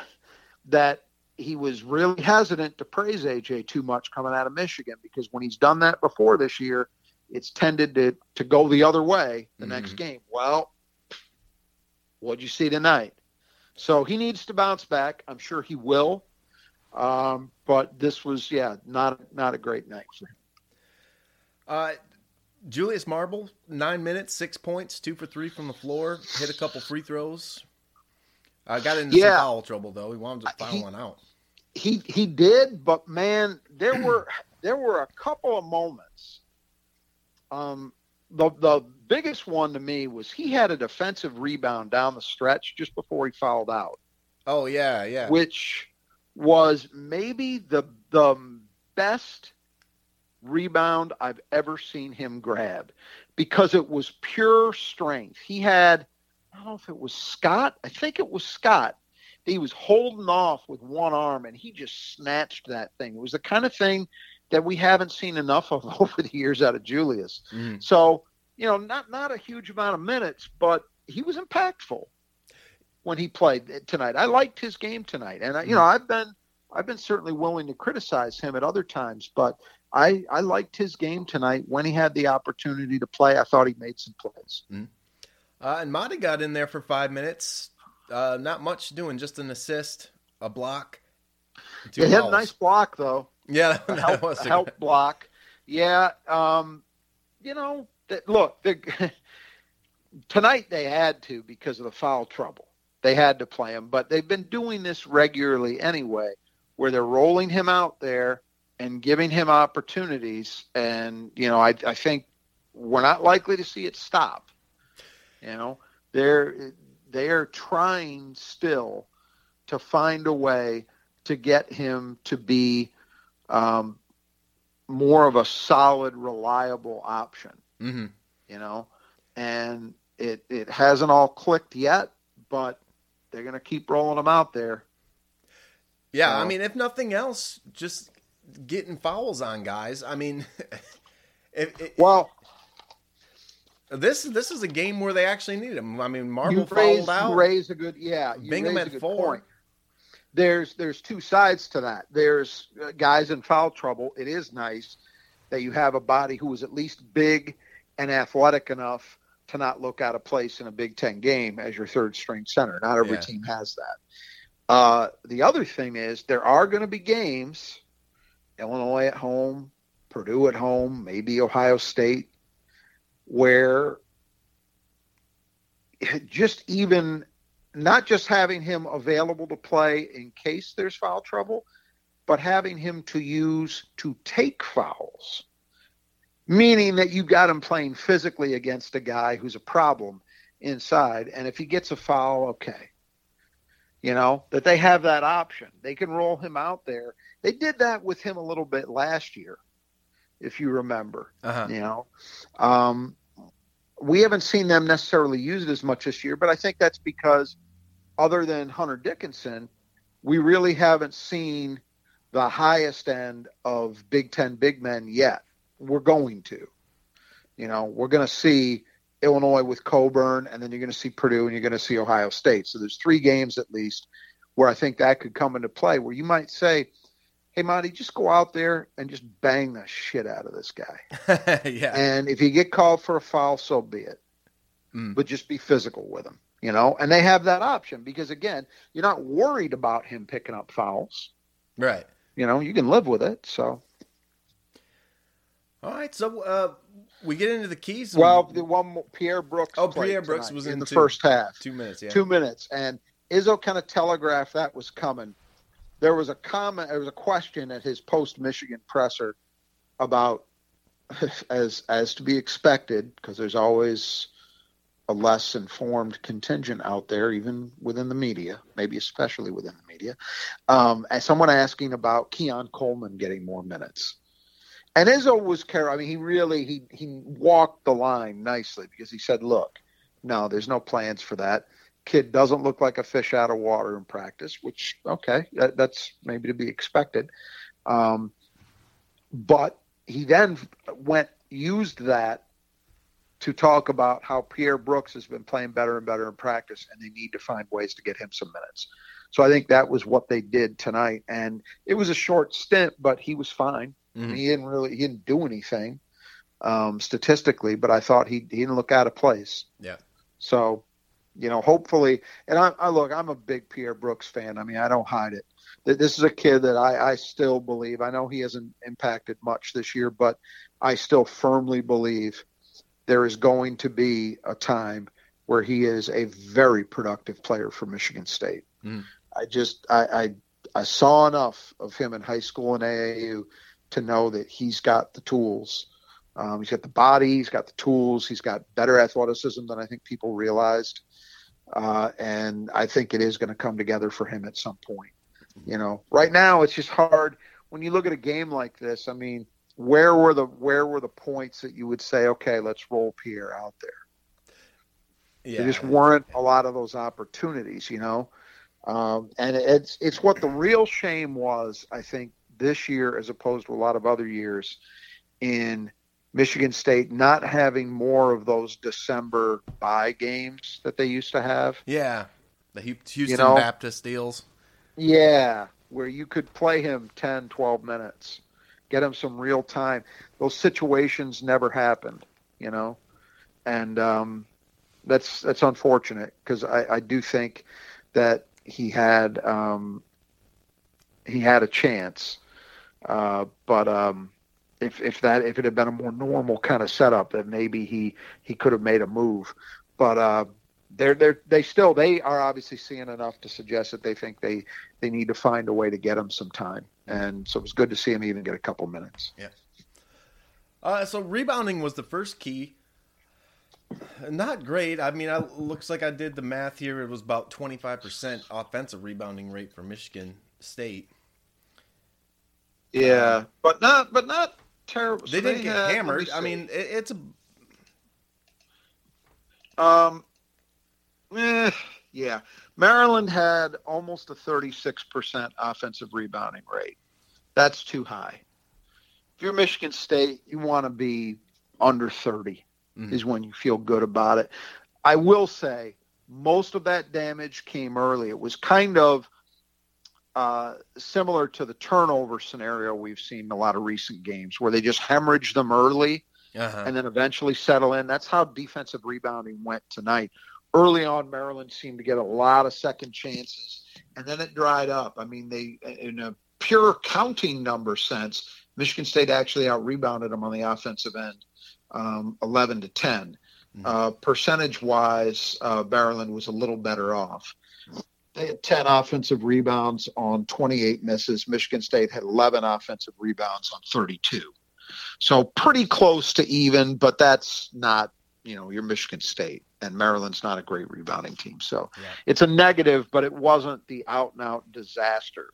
that he was really hesitant to praise AJ too much coming out of Michigan because when he's done that before this year, it's tended to to go the other way the mm-hmm. next game. Well, what'd you see tonight? So he needs to bounce back. I'm sure he will. Um, but this was yeah, not not a great night for him. Uh, Julius Marble, nine minutes, six points, two for three from the floor, hit a couple free throws. I uh, got into yeah. some foul trouble though. He wanted to fouling one out. He he did, but man, there were there were a couple of moments. Um, the the biggest one to me was he had a defensive rebound down the stretch just before he fouled out. Oh yeah, yeah. Which was maybe the the best rebound I've ever seen him grab because it was pure strength. He had, I don't know if it was Scott, I think it was Scott, he was holding off with one arm and he just snatched that thing. It was the kind of thing that we haven't seen enough of over the years out of Julius. Mm. So, you know, not not a huge amount of minutes, but he was impactful when he played tonight. I liked his game tonight, and I, you know, mm. I've been I've been certainly willing to criticize him at other times, but I I liked his game tonight when he had the opportunity to play. I thought he made some plays. Mm. Uh, and Mady got in there for five minutes. Uh, not much doing, just an assist, a block. He had a nice block though. Yeah, that help, was a help block. Yeah, um, you know, look, tonight they had to because of the foul trouble. They had to play him, but they've been doing this regularly anyway, where they're rolling him out there and giving him opportunities. And you know, I, I think we're not likely to see it stop. You know, they're they are trying still to find a way to get him to be um, more of a solid, reliable option. Mm-hmm. You know, and it it hasn't all clicked yet, but they're going to keep rolling them out there. Yeah, so, I mean, if nothing else, just getting fouls on guys. I mean, if, if, well, this this is a game where they actually need him. I mean, Marble fouled out. You raise a good yeah. Bingham at four. Point. There's there's two sides to that. There's uh, guys in foul trouble. It is nice that you have a body who is at least big and athletic enough to not look out of place in a Big Ten game as your third string center. Not every yeah. team has that. Uh, the other thing is there are going to be games, Illinois at home, Purdue at home, maybe Ohio State, where just even not just having him available to play in case there's foul trouble, but having him to use to take fouls meaning that you got him playing physically against a guy who's a problem inside. And if he gets a foul, okay. You know, that they have that option. They can roll him out there. They did that with him a little bit last year, if you remember. Uh-huh. You know, um, we haven't seen them necessarily use it as much this year, but I think that's because, other than Hunter Dickinson, we really haven't seen the highest end of Big Ten big men yet we're going to. You know, we're going to see Illinois with Cockburn, and then you're going to see Purdue, and you're going to see Ohio State. So there's three games at least where I think that could come into play, where you might say, "Hey, Monty, just go out there and just bang the shit out of this guy." yeah. And if you get called for a foul, so be it. Mm. But just be physical with him, you know. And they have that option because again, you're not worried about him picking up fouls. Right. You know, you can live with it. So all right, so uh, we get into the keys. Well, the one Pierre Brooks. Oh, Pierre Brooks was in, in the two, first half. Two minutes, yeah. Two minutes, and Izzo kind of telegraphed that was coming. There was a comment. There was a question at his post Michigan presser about, as as to be expected, because there's always a less informed contingent out there, even within the media, maybe especially within the media. Um, someone asking about Keon Coleman getting more minutes and Izzo was careful. I mean, he really he he walked the line nicely because he said, "Look, no, there's no plans for that. Kid doesn't look like a fish out of water in practice, which okay, that, that's maybe to be expected." Um, but he then went used that to talk about how Pierre Brooks has been playing better and better in practice, and they need to find ways to get him some minutes. So I think that was what they did tonight, and it was a short stint, but he was fine. Mm-hmm. He didn't really he didn't do anything um, statistically, but I thought he he didn't look out of place. Yeah. So, you know, hopefully, and I, I look, I'm a big Pierre Brooks fan. I mean, I don't hide it. This is a kid that I, I still believe. I know he hasn't impacted much this year, but I still firmly believe there is going to be a time where he is a very productive player for Michigan State. Mm. I just I, I I saw enough of him in high school and AAU to know that he's got the tools. Um, he's got the body, he's got the tools, he's got better athleticism than I think people realized. Uh, and I think it is going to come together for him at some point. You know, right now it's just hard when you look at a game like this. I mean, where were the where were the points that you would say, okay, let's roll Pierre out there? Yeah. There just weren't a lot of those opportunities, you know. Um, and it's it's what the real shame was, I think, this year as opposed to a lot of other years in Michigan State not having more of those December buy games that they used to have. Yeah, the Houston You know? Baptist deals. Yeah, where you could play him 10, 12 minutes, get him some real time. Those situations never happened, you know, and um, that's that's unfortunate because I, I do think that he had um, he had a chance, uh, but um, if if that if it had been a more normal kind of setup, then maybe he he could have made a move, but. Uh, they're they're they still they are obviously seeing enough to suggest that they think they they need to find a way to get him some time and so it was good to see him even get a couple minutes Uh, so rebounding was the first key. Not great. I mean, I looks like I did the math here. It was about twenty five percent offensive rebounding rate for Michigan State. yeah but not but not terrible. They So didn't get had- hammered. I mean, it, it's a um eh, yeah. Maryland had almost a 36% offensive rebounding rate. That's too high. If you're michigan state you want to be under 30 Mhm. is when you feel good about it. I will say most of that damage came early. It was kind of uh, similar to the turnover scenario we've seen in a lot of recent games where they just hemorrhage them early uh-huh. and then eventually settle in. That's how defensive rebounding went tonight. Early on, Maryland seemed to get a lot of second chances, and then it dried up. I mean, they, in a pure counting number sense, Michigan State actually out rebounded them on the offensive end, um, 11 to 10. Mhm. Uh, percentage wise, uh, Maryland was a little better off. They had 10 offensive rebounds on 28 misses. Michigan State had 11 offensive rebounds on 32. So pretty close to even, but that's not, you know, your Michigan State and Maryland's not a great rebounding team. So Yeah. it's a negative, but it wasn't the out and out disaster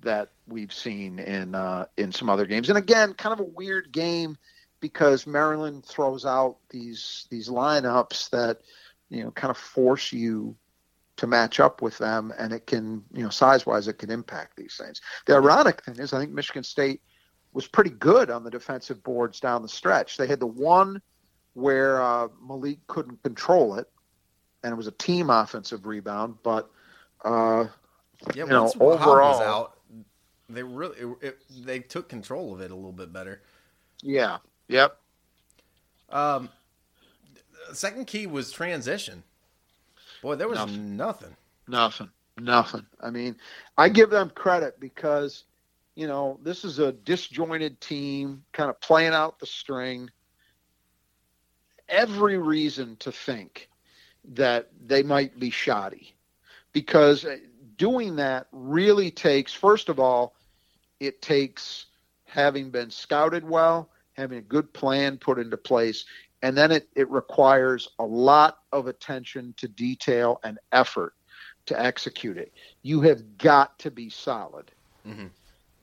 that we've seen in uh, in some other games. And again, kind of a weird game because Maryland throws out these these lineups that you know kind of force you to match up with them, and it can you know size wise it can impact these things. The ironic thing is, I think Michigan State was pretty good on the defensive boards down the stretch. They had the one where uh, Malik couldn't control it, and it was a team offensive rebound. But uh, yeah, you know, Hogg was out, they really it, it, they took control of it a little bit better. yeah, yep, Um, second key was transition. Boy, there was Nothing. nothing. nothing, nothing. I mean, I give them credit because you know this is a disjointed team, kind of playing out the string. Every reason to think that they might be shoddy because uh, doing that really takes first of all it takes having been scouted well having a good plan put into place and then it, it requires a lot of attention to detail and effort to execute it you have got to be solid Mhm.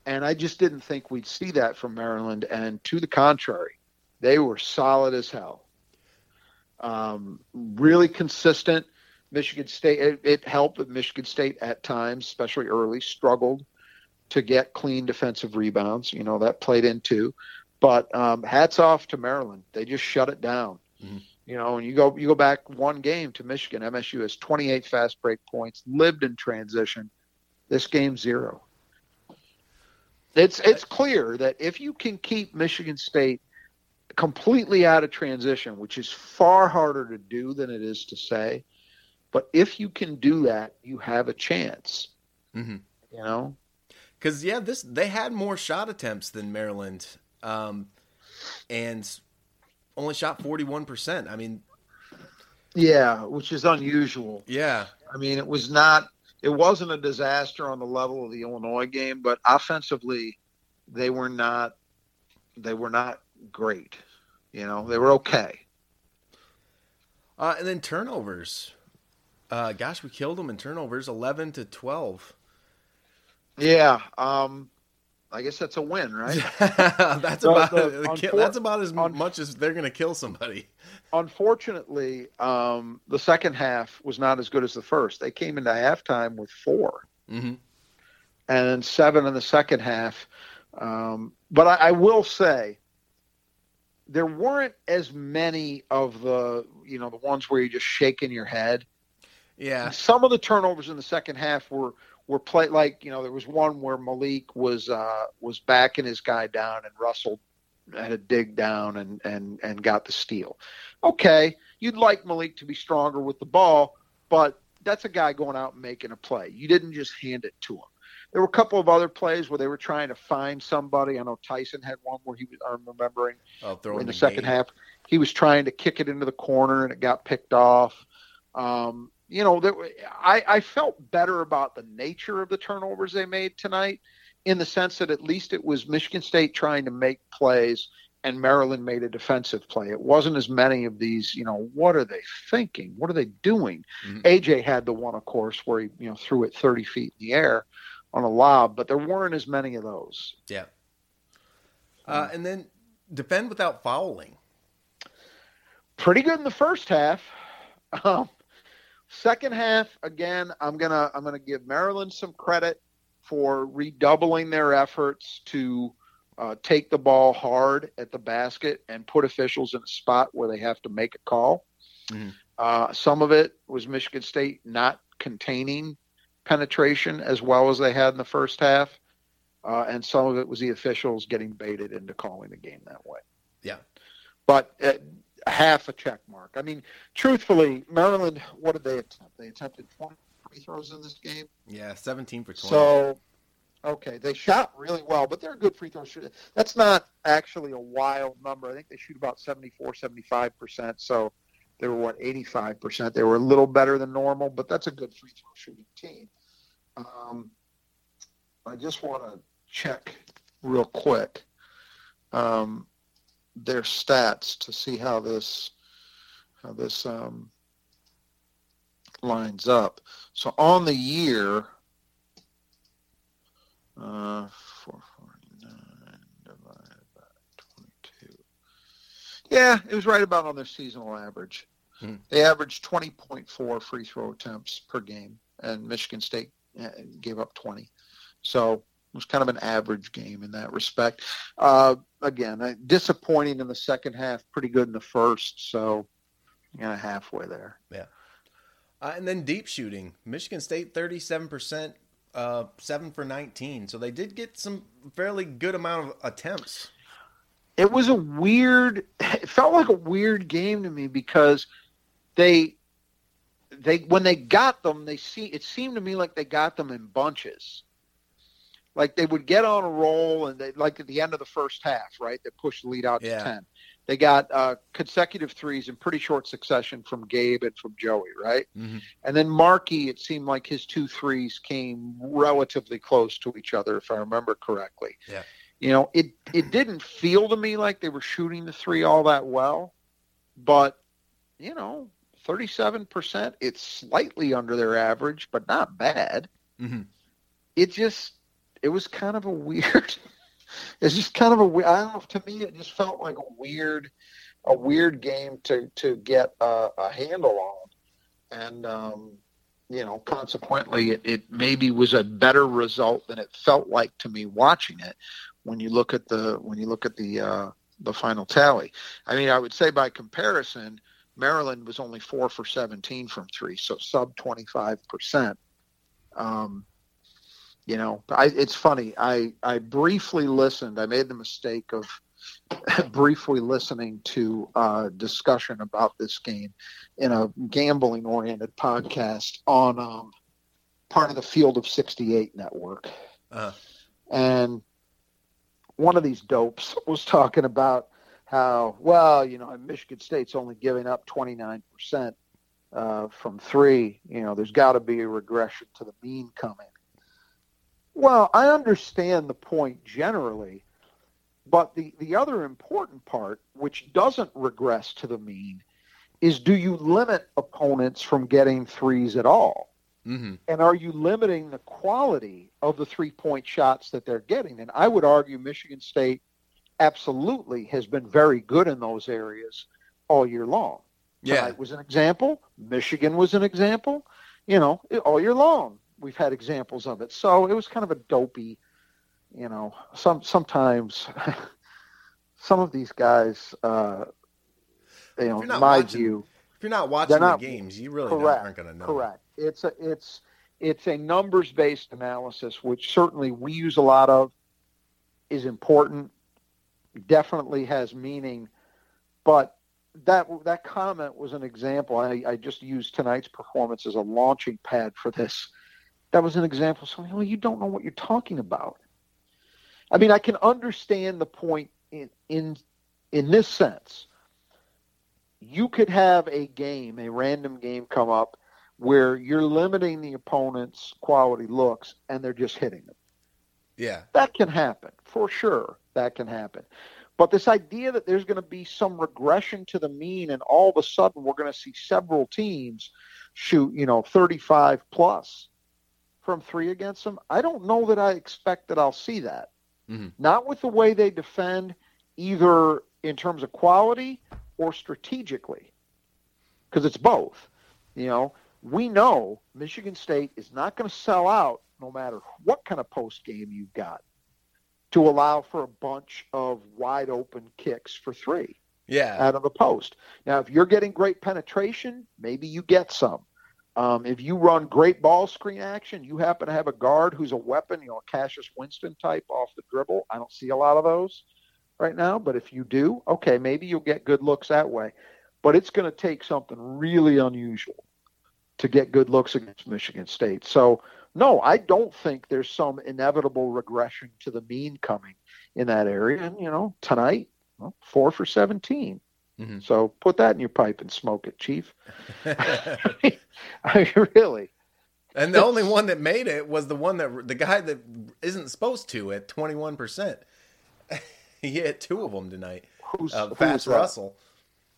and i just didn't think we'd see that from maryland and to the contrary they were solid as hell um, really consistent. Michigan State, it, it helped that Michigan State at times, especially early, struggled to get clean defensive rebounds. You know, that played into. But um, hats off to Maryland. They just shut it down. Mhm. You know, and you go you go back one game to Michigan. MSU has 28 fast break points, lived in transition. This game zero. It's it's clear that if you can keep Michigan State completely out of transition, which is far harder to do than it is to say. But if you can do that, you have a chance. Mm-hmm. You know, Because yeah, this they had more shot attempts than Maryland, um, and only shot forty one percent. I mean, yeah, which is unusual. yeah, I mean, it was not, it wasn't a disaster on the level of the Illinois game, but offensively, they were not, they were not great. You know, they were okay. uh, and then turnovers. Uh, gosh, we killed them in turnovers, eleven to twelve. Yeah. Um, I guess that's a win, right? that's about the, that's about as un- much as they're going to kill somebody. Unfortunately, um, the second half was not as good as the first. They came into halftime with 4 mm-hmm. and seven in the second half. Um, but I, I will say, there weren't as many of the you know the ones where you're just shaking your head. Yeah, some of the turnovers in the second half were were play like you know there was one where Malik was uh, was backing his guy down and Russell had a dig down and and and got the steal. Okay, you'd like Malik to be stronger with the ball, but that's a guy going out and making a play. You didn't just hand it to him. There were a couple of other plays where they were trying to find somebody. I know Tyson had one where he was. I'm remembering oh, in the, the second half he was trying to kick it into the corner and it got picked off. Um, you know, there, I, I felt better about the nature of the turnovers they made tonight in the sense that at least it was Michigan State trying to make plays and Maryland made a defensive play. It wasn't as many of these, you know, what are they thinking? What are they doing? Mm-hmm. AJ had the one, of course, where he, you know, threw it 30 feet in the air on a lob, but there weren't as many of those. Yeah. Uh, and then defend without fouling. Pretty good in the first half. Um, Second half, again, I'm gonna I'm gonna give Maryland some credit for redoubling their efforts to uh, take the ball hard at the basket and put officials in a spot where they have to make a call. Mm-hmm. Uh, some of it was Michigan State not containing penetration as well as they had in the first half, uh, and some of it was the officials getting baited into calling the game that way. Yeah, but uh, half a check mark. I mean, truthfully, Maryland, what did they attempt? They attempted 20 free throws in this game. Yeah, 17 for 20. So, okay, they shot really well, but they're a good free throw shooter. That's not actually a wild number. I think they shoot about 74, 75%. So they were, what, 85%. They were a little better than normal, but that's a good free throw shooting team. Um, I just want to check real quick. Um, their stats to see how this how this um, lines up. So on the year, uh, 449 divided by 22. Yeah, it was right about on their seasonal average. Hmm. They averaged 20.4 free throw attempts per game, and Michigan State uh, gave up 20. So it was kind of an average game in that respect. Uh, again, disappointing in the second half, pretty good in the first. So, kind of halfway there. Yeah. Uh, and then deep shooting, Michigan State thirty-seven percent, uh, seven for nineteen. So they did get some fairly good amount of attempts. It was a weird. It felt like a weird game to me because they they when they got them, they see it seemed to me like they got them in bunches like they would get on a roll and they like at the end of the first half, right? They pushed the lead out yeah. to ten. They got uh, consecutive threes in pretty short succession from Gabe and from Joey, right? Mm-hmm. And then Markey, it seemed like his two threes came relatively close to each other, if I remember correctly. Yeah. You know, it it didn't feel to me like they were shooting the three all that well, but you know, thirty-seven percent. It's slightly under their average, but not bad. Mm-hmm. It just it was kind of a weird. it's just kind of a. I don't know. To me, it just felt like a weird, a weird game to to get a, a handle on, and um, you know, consequently, it, it maybe was a better result than it felt like to me watching it. When you look at the when you look at the uh, the final tally, I mean, I would say by comparison, Maryland was only four for seventeen from three, so sub twenty five percent. Um, you know, I, it's funny. I I briefly listened. I made the mistake of briefly listening to a discussion about this game in a gambling oriented podcast on um, part of the Field of 68 network. Uh-huh. And one of these dopes was talking about how, well, you know, Michigan State's only giving up 29% uh, from three. You know, there's got to be a regression to the mean coming. Well, I understand the point generally, but the, the other important part, which doesn't regress to the mean, is do you limit opponents from getting threes at all? Mm-hmm. And are you limiting the quality of the three point shots that they're getting? And I would argue Michigan State absolutely has been very good in those areas all year long. Yeah. Tonight was an example. Michigan was an example. You know, all year long we've had examples of it. So it was kind of a dopey, you know, some sometimes some of these guys, uh, you know, in my watching, view, if you're not watching not, the games, you really correct, aren't going to know. Correct. It's a it's it's a numbers based analysis, which certainly we use a lot of, is important, definitely has meaning, but that that comment was an example. I, I just used tonight's performance as a launching pad for this. That was an example. So, well, you don't know what you're talking about. I mean, I can understand the point in in in this sense. You could have a game, a random game come up where you're limiting the opponent's quality looks and they're just hitting them. Yeah. That can happen, for sure. That can happen. But this idea that there's going to be some regression to the mean and all of a sudden we're going to see several teams shoot, you know, 35 plus from three against them, I don't know that I expect that I'll see that. Mm-hmm. Not with the way they defend, either in terms of quality or strategically, because it's both. You know, we know Michigan State is not going to sell out no matter what kind of post game you've got to allow for a bunch of wide open kicks for three yeah. out of the post. Now, if you're getting great penetration, maybe you get some. Um, if you run great ball screen action, you happen to have a guard who's a weapon, you know, a Cassius Winston type off the dribble. I don't see a lot of those right now, but if you do, okay, maybe you'll get good looks that way. But it's going to take something really unusual to get good looks against Michigan State. So, no, I don't think there's some inevitable regression to the mean coming in that area. And, you know, tonight, well, four for 17. Mm-hmm. So put that in your pipe and smoke it, Chief. I mean, really. And the only one that made it was the one that the guy that isn't supposed to at 21%. he hit two of them tonight. Who's, uh, Fatts Russell.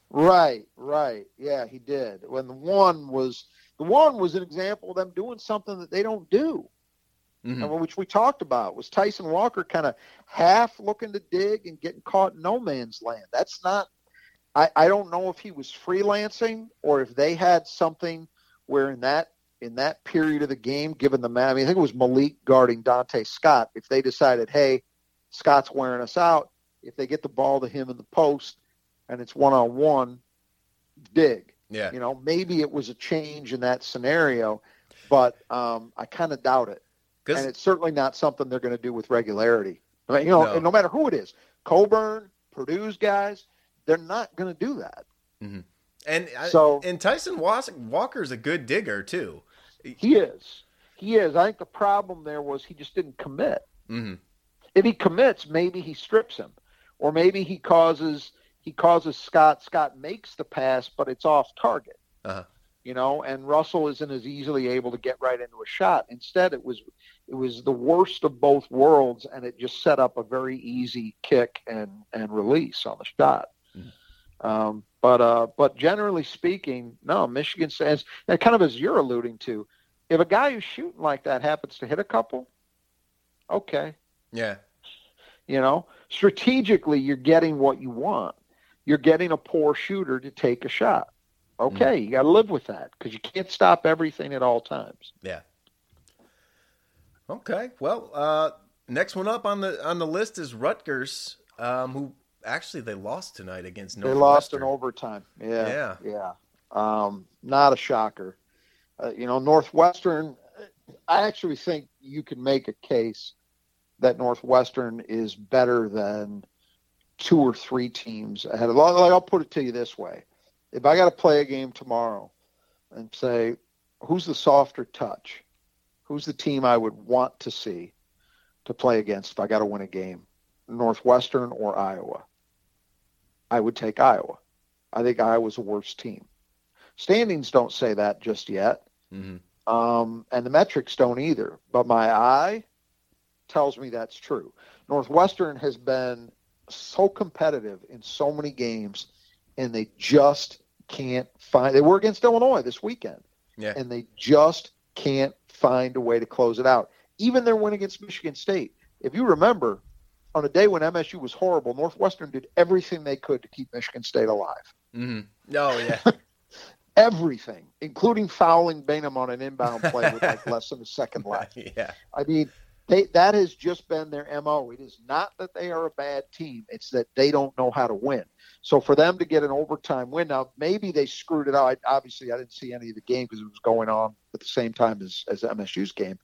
Right, right. Yeah, he did. When the one was the one was an example of them doing something that they don't do. Mm-hmm. And which we talked about was Tyson Walker kind of half looking to dig and getting caught in no man's land. That's not I, I don't know if he was freelancing or if they had something where in that in that period of the game, given the I mean, I think it was Malik guarding Donta Scott. If they decided, hey, Scott's wearing us out, if they get the ball to him in the post and it's one on one, dig. Yeah. You know, maybe it was a change in that scenario, but um, I kind of doubt it. And it's certainly not something they're going to do with regularity. I mean, you know, no. no matter who it is, Cockburn, Purdue's guys, they're not going to do that. Mm-hmm. And so, and Tyson Walker's a good digger too. He is. He is. I think the problem there was he just didn't commit. Mm-hmm. If he commits, maybe he strips him, or maybe he causes he causes Scott. Scott makes the pass, but it's off target. Uh-huh. You know, and Russell isn't as easily able to get right into a shot. Instead, it was it was the worst of both worlds, and it just set up a very easy kick and and release on the shot. Um, but uh, but generally speaking, no. Michigan says, and kind of as you're alluding to, if a guy who's shooting like that happens to hit a couple, okay. Yeah. You know, strategically, you're getting what you want. You're getting a poor shooter to take a shot. Okay, mm. you got to live with that because you can't stop everything at all times. Yeah. Okay. Well, uh, next one up on the on the list is Rutgers, um, who actually they lost tonight against Northwestern. They lost in overtime. Yeah. Yeah. Yeah. Um, not a shocker. Uh, you know, Northwestern. I actually think you can make a case that Northwestern is better than two or three teams ahead of. Like I'll put it to you this way: if I got to play a game tomorrow and say who's the softer touch, who's the team I would want to see to play against if I got to win a game, Northwestern or Iowa? I would take Iowa. I think Iowa's a worse team. Standings don't say that just yet, mm-hmm. um, and the metrics don't either. But my eye tells me that's true. Northwestern has been so competitive in so many games, and they just can't find. They were against Illinois this weekend, yeah. and they just can't find a way to close it out. Even their win against Michigan State. If you remember, on a day when MSU was horrible, Northwestern did everything they could to keep Michigan State alive. Mm-hmm. Oh yeah. everything, including fouling Bingham on an inbound play with like less than a second left. yeah. I mean, they, that has just been their mo. It is not that they are a bad team; it's that they don't know how to win. So for them to get an overtime win, now maybe they screwed it out. I, obviously, I didn't see any of the game because it was going on at the same time as, as MSU's game.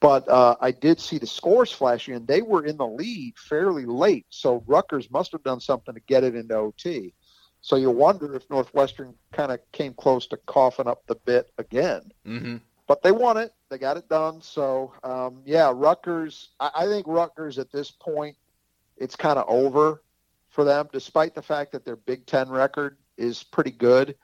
But uh, I did see the scores flashing, and they were in the lead fairly late. So Rutgers must have done something to get it into OT. So you wonder if Northwestern kind of came close to coughing up the bit again. Mm-hmm. But they won it. They got it done. So um, yeah, Rutgers. I, I think Rutgers at this point, it's kind of over for them, despite the fact that their Big Ten record is pretty good.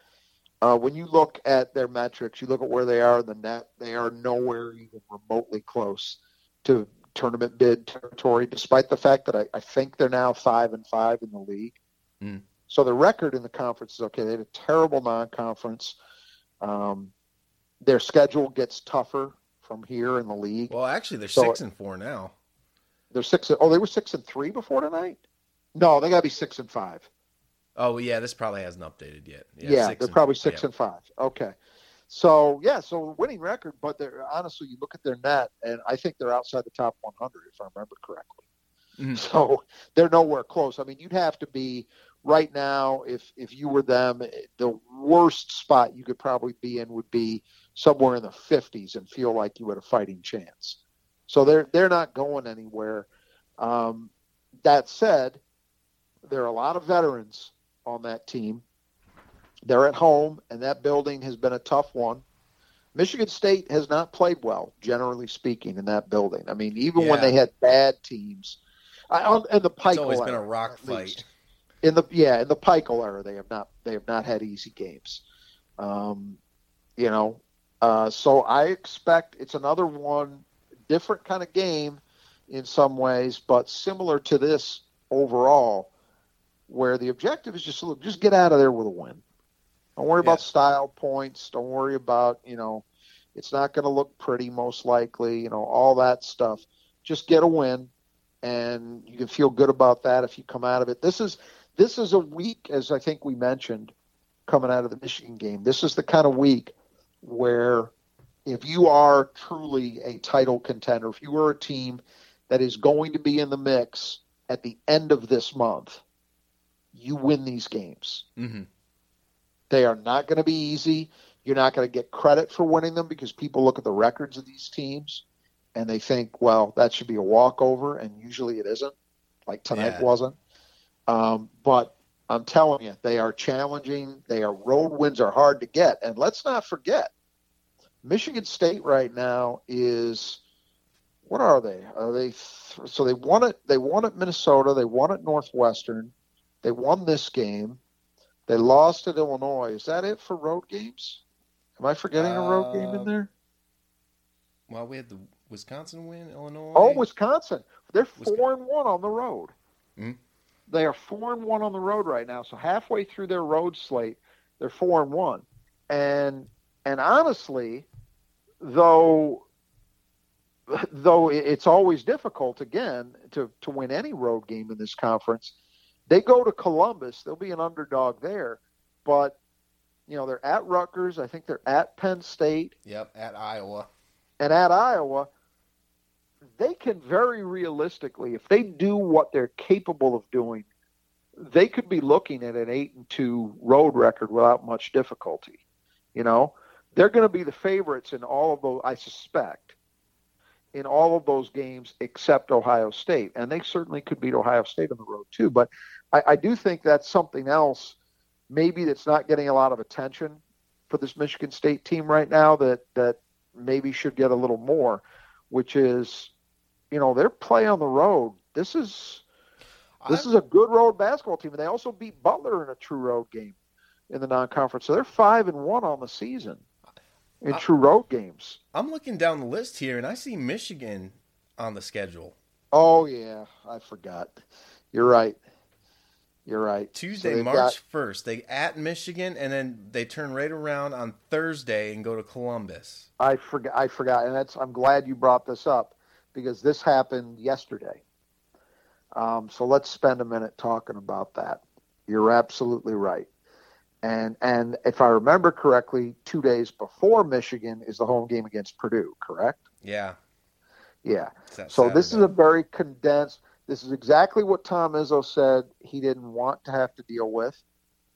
Uh, when you look at their metrics, you look at where they are in the net, they are nowhere even remotely close to tournament bid territory, despite the fact that I, I think they're now five and five in the league. Mm. So the record in the conference is okay. They had a terrible non-conference. Um, their schedule gets tougher from here in the league. Well, actually, they're So- six and four now. They're six. Oh, they were six and three before tonight. No, they got to be six and five. Oh yeah, this probably hasn't updated yet. Yeah, six they're probably six yeah. and five. Okay. So yeah, so winning record, but they're honestly, you look at their net, and I think they're outside the top 100 if I remember correctly. Mhm. So they're nowhere close. I mean, you'd have to be right now if if you were them. The worst spot you could probably be in would be somewhere in the 50s and feel like you had a fighting chance. So they're they're not going anywhere. Um, that said, there are a lot of veterans on that team. They're at home, and that building has been a tough one. Michigan State has not played well, generally speaking, in that building. I mean, even when they had bad teams, I, in the Pike It's always been a rock fight. In the yeah, in the Pike era, they have not they have not had easy games. Um, you know, uh, so I expect it's another one, different kind of game in some ways, but similar to this overall, where the objective is just to look, just get out of there with a win. Don't worry about style points. Don't worry about you know, it's not going to look pretty most likely. You know, all that stuff. Just get a win, and you can feel good about that if you come out of it. This is this is a week, as I think we mentioned, coming out of the Michigan game. This is the kind of week where if you are truly a title contender, if you are a team that is going to be in the mix at the end of this month, you win these games. Mm-hmm. They are not going to be easy. You're not going to get credit for winning them because people look at the records of these teams and they think, well, that should be a walkover, and usually it isn't, like tonight Yeah. wasn't. Um, but I'm telling you, they are challenging. They are road wins are hard to get, and let's not forget, Michigan State right now is what are they? Are they th- so they won it? They won at Minnesota. They won at Northwestern. They won this game. They lost at Illinois. Is that it for road games? Am I forgetting a road game Uh, in there? Well, we had the Wisconsin win, Illinois. Oh, Wisconsin. They're Wisconsin. four and one on the road. Mhm. They are four and one on the road right now. So halfway through their road slate, they're four and one. And and honestly, though though it's always difficult again to to win any road game in this conference, they go to Columbus. They'll be an underdog there, but you know they're at Rutgers. I think they're at Penn State Yep, at Iowa. and at Iowa, they can very realistically, if they do what they're capable of doing, they could be looking at an eight and two road record without much difficulty. You know, they're going to be the favorites in all of those. I suspect in all of those games except Ohio State, and they certainly could beat Ohio State on the road too. But I, I do think that's something else, maybe that's not getting a lot of attention for this Michigan State team right now. That that maybe should get a little more, which is, you know, their play on the road. This is this I'm- is a good road basketball team, and they also beat Butler in a true road game in the non-conference. So they're five and one on the season in I- true road games. I'm looking down the list here, and I see Michigan on the schedule. Oh yeah, I forgot. You're right. You're right. Tuesday, they've March got- first, they at Michigan, and then they turn right around on Thursday and go to Columbus. I forgot. I forgot, and that's. I'm glad you brought this up because this happened yesterday. Um, so let's spend a minute talking about that. You're absolutely right. And and if I remember correctly, two days before Michigan is the home game against Purdue. Correct? Yeah. Yeah. So this is a very condensed. This is exactly what Tom Izzo said he didn't want to have to deal with.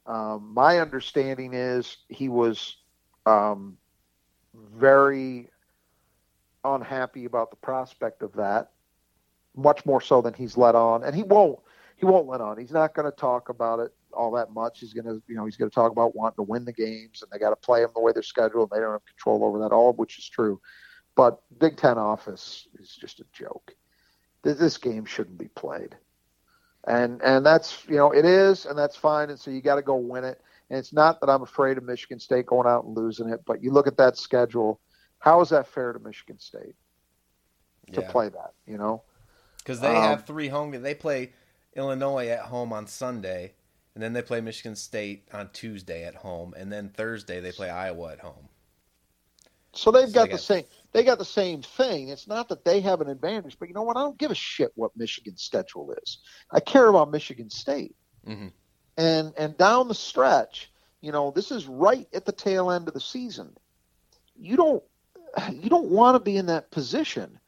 Um, my understanding is he was um, very unhappy about the prospect of that, much more so than he's let on, and he won't. He won't let on. He's not going to talk about it all that much. He's going to, you know, he's going to talk about wanting to win the games, and they got to play them the way they're scheduled. And they don't have control over that, all of which is true. But Big Ten office is just a joke. Th- This game shouldn't be played, and and that's you know it is, and that's fine. And so you got to go win it. And it's not that I'm afraid of Michigan State going out and losing it, but you look at that schedule. How is that fair to Michigan State to Yeah. play that? You know, because they Um, have three home. They play Illinois at home on Sunday, and then they play Michigan State on Tuesday at home, and then Thursday they play Iowa at home. so they've So got they the same. They got the same thing. It's not that they have an advantage, but you know what? I don't give a shit what Michigan's schedule is. I care about Michigan State. hmm and and down the stretch, you know, this is right at the tail end of the season. You don't you don't want to be in that position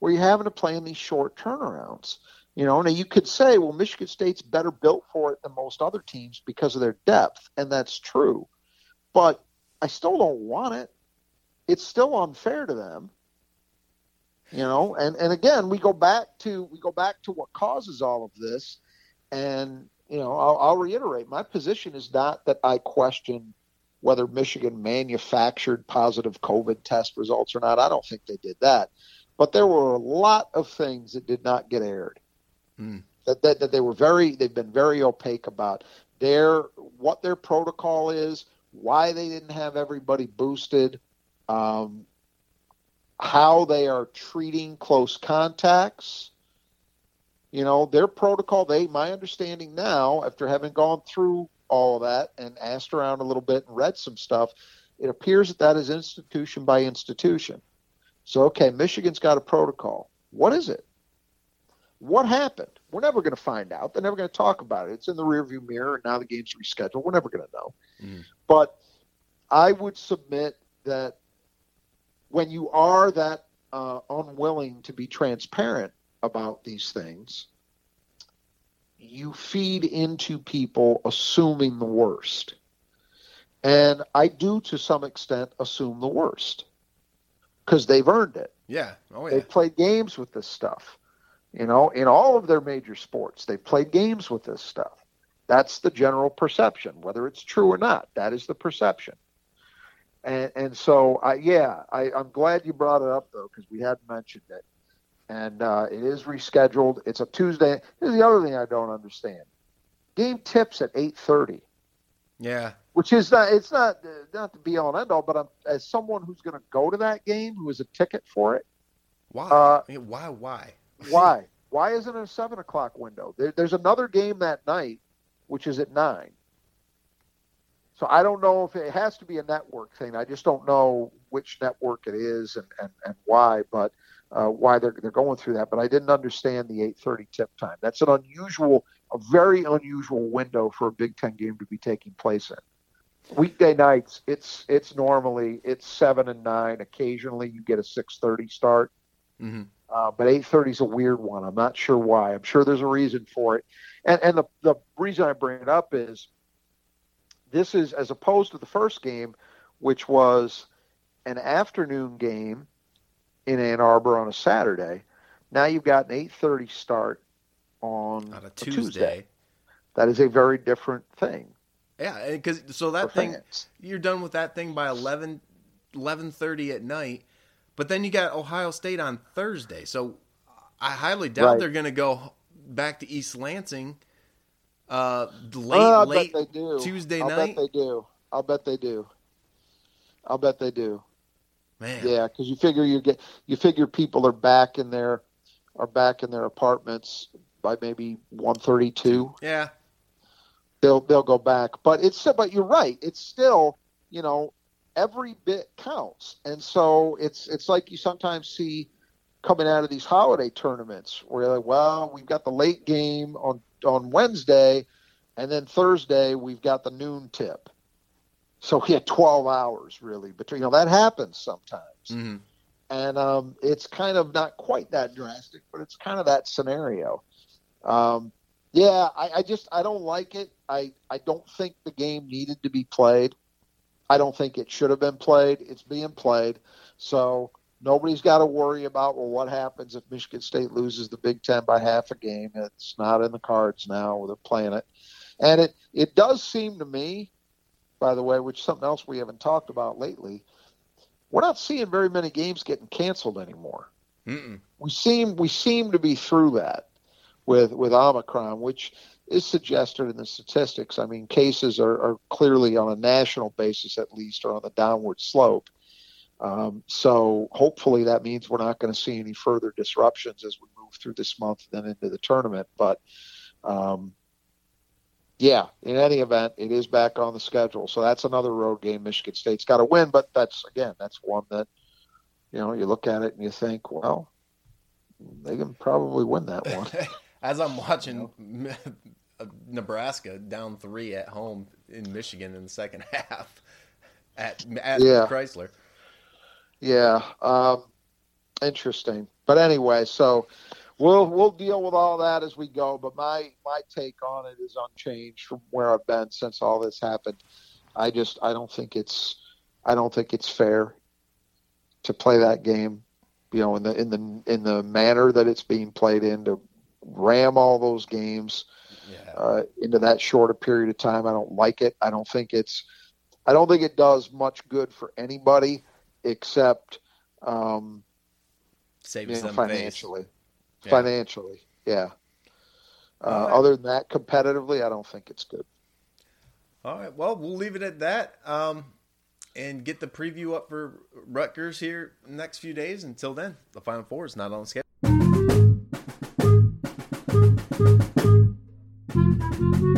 where you're having to play in these short turnarounds. You know, now you could say, well, Michigan State's better built for it than most other teams because of their depth, and that's true. But I still don't want it. It's still unfair to them. You know, and and again, we go back to we go back to what causes all of this, and you know, I'll, I'll reiterate my position is not that I question whether Michigan manufactured positive COVID test results or not. I don't think they did that, but there were a lot of things that did not get aired. Hmm. That, that that they were very they've been very opaque about their what their protocol is, why they didn't have everybody boosted, um, how they are treating close contacts. You know, their protocol, they my understanding now, after having gone through all of that and asked around a little bit and read some stuff, it appears that that is institution by institution. So, okay, Michigan's got a protocol. What is it? What happened? We're never going to find out. They're never going to talk about it. It's in the rearview mirror, and now the game's rescheduled. We're never going to know. Mhm. But I would submit that when you are that uh, unwilling to be transparent about these things, you feed into people assuming the worst. And I do, to some extent, assume the worst because they've earned it. Yeah. Oh yeah. They've played games with this stuff. You know, in all of their major sports, they've played games with this stuff. That's the general perception, whether it's true or not. That is the perception. And and so, I, yeah, I, I'm glad you brought it up though, because we hadn't mentioned it. And uh, it is rescheduled. It's a Tuesday. Here's the other thing I don't understand: game tips at 8:30 Yeah. which is not it's not not the be all and end all, but I'm, as someone who's going to go to that game, who has a ticket for it, Why? Uh, I mean, why? Why? why why isn't it a seven o'clock window? There, there's another game that night, which is at nine. So I don't know if it has to be a network thing. I just don't know which network it is and, and, and why, but uh, why they're they're going through that. But I didn't understand the 8:30 tip time. That's an unusual, a very unusual window for a Big Ten game to be taking place in. Weekday nights, it's it's normally it's seven and nine. Occasionally, you get a 6:30 start. hmm Uh, but 8:30 is a weird one. I'm not sure why. I'm sure there's a reason for it. And and the the reason I bring it up is this is as opposed to the first game, which was an afternoon game in Ann Arbor on a Saturday. Now you've got an 8:30 start on On a Tuesday. Tuesday. That is a very different thing Yeah, because so that thing fans. you're done with that thing by 11 11:30 at night. But then you got Ohio State on Thursday. So I highly doubt Right. they're going to go back to East Lansing uh late I late bet they do. Tuesday I'll night. bet they do. I'll bet they do. I'll bet they do. Man. Yeah, because you figure you get you figure people are back in their are back in their apartments by maybe one thirty two. Yeah. they'll they'll go back. But it's but you're right. It's still you know every bit counts, and so it's it's like you sometimes see coming out of these holiday tournaments where you're like, well, we've got the late game on on Wednesday, and then Thursday we've got the noon tip. So we had 12 hours really between. You know that happens sometimes. Mm-hmm. And um, it's kind of not quite that drastic, but it's kind of that scenario. Um, yeah, I, I just I don't like it. I I don't think the game needed to be played. I don't think it should have been played. It's being played, so nobody's got to worry about well what happens if Michigan State loses the Big Ten by half a game. It's not in the cards now. They're playing it, and it it does seem to me, by the way, which is something else we haven't talked about lately. We're not seeing very many games getting canceled anymore. Mm-mm. We seem we seem to be through that with with Omicron, which is suggested in the statistics. I mean, cases are, are clearly on a national basis, at least, are on the downward slope. Um, so hopefully that means we're not going to see any further disruptions as we move through this month and then into the tournament. But um, yeah, in any event, it is back on the schedule. So that's another road game Michigan State's got to win. But that's again, that's one that you know you look at it and you think, well, they can probably win that one. As I'm watching Nebraska down three at home in Michigan in the second half at, at Yeah. Crisler. Yeah, um, interesting. But anyway, so we'll we'll deal with all that as we go. But my my take on it is unchanged from where I've been since all this happened. I just I don't think it's I don't think it's fair to play that game, you know, in the in the in the manner that it's being played in to ram all those games Yeah. uh, into that short a period of time. I don't like it. I don't think it's. I don't think it does much good for anybody except um, Saves you know, financially. Yeah. Financially, yeah. Uh, right. Other than that, competitively, I don't think it's good. All right. Well, we'll leave it at that. Um, and get the preview up for Rutgers here next few days. Until then, the Final Four is not on schedule. At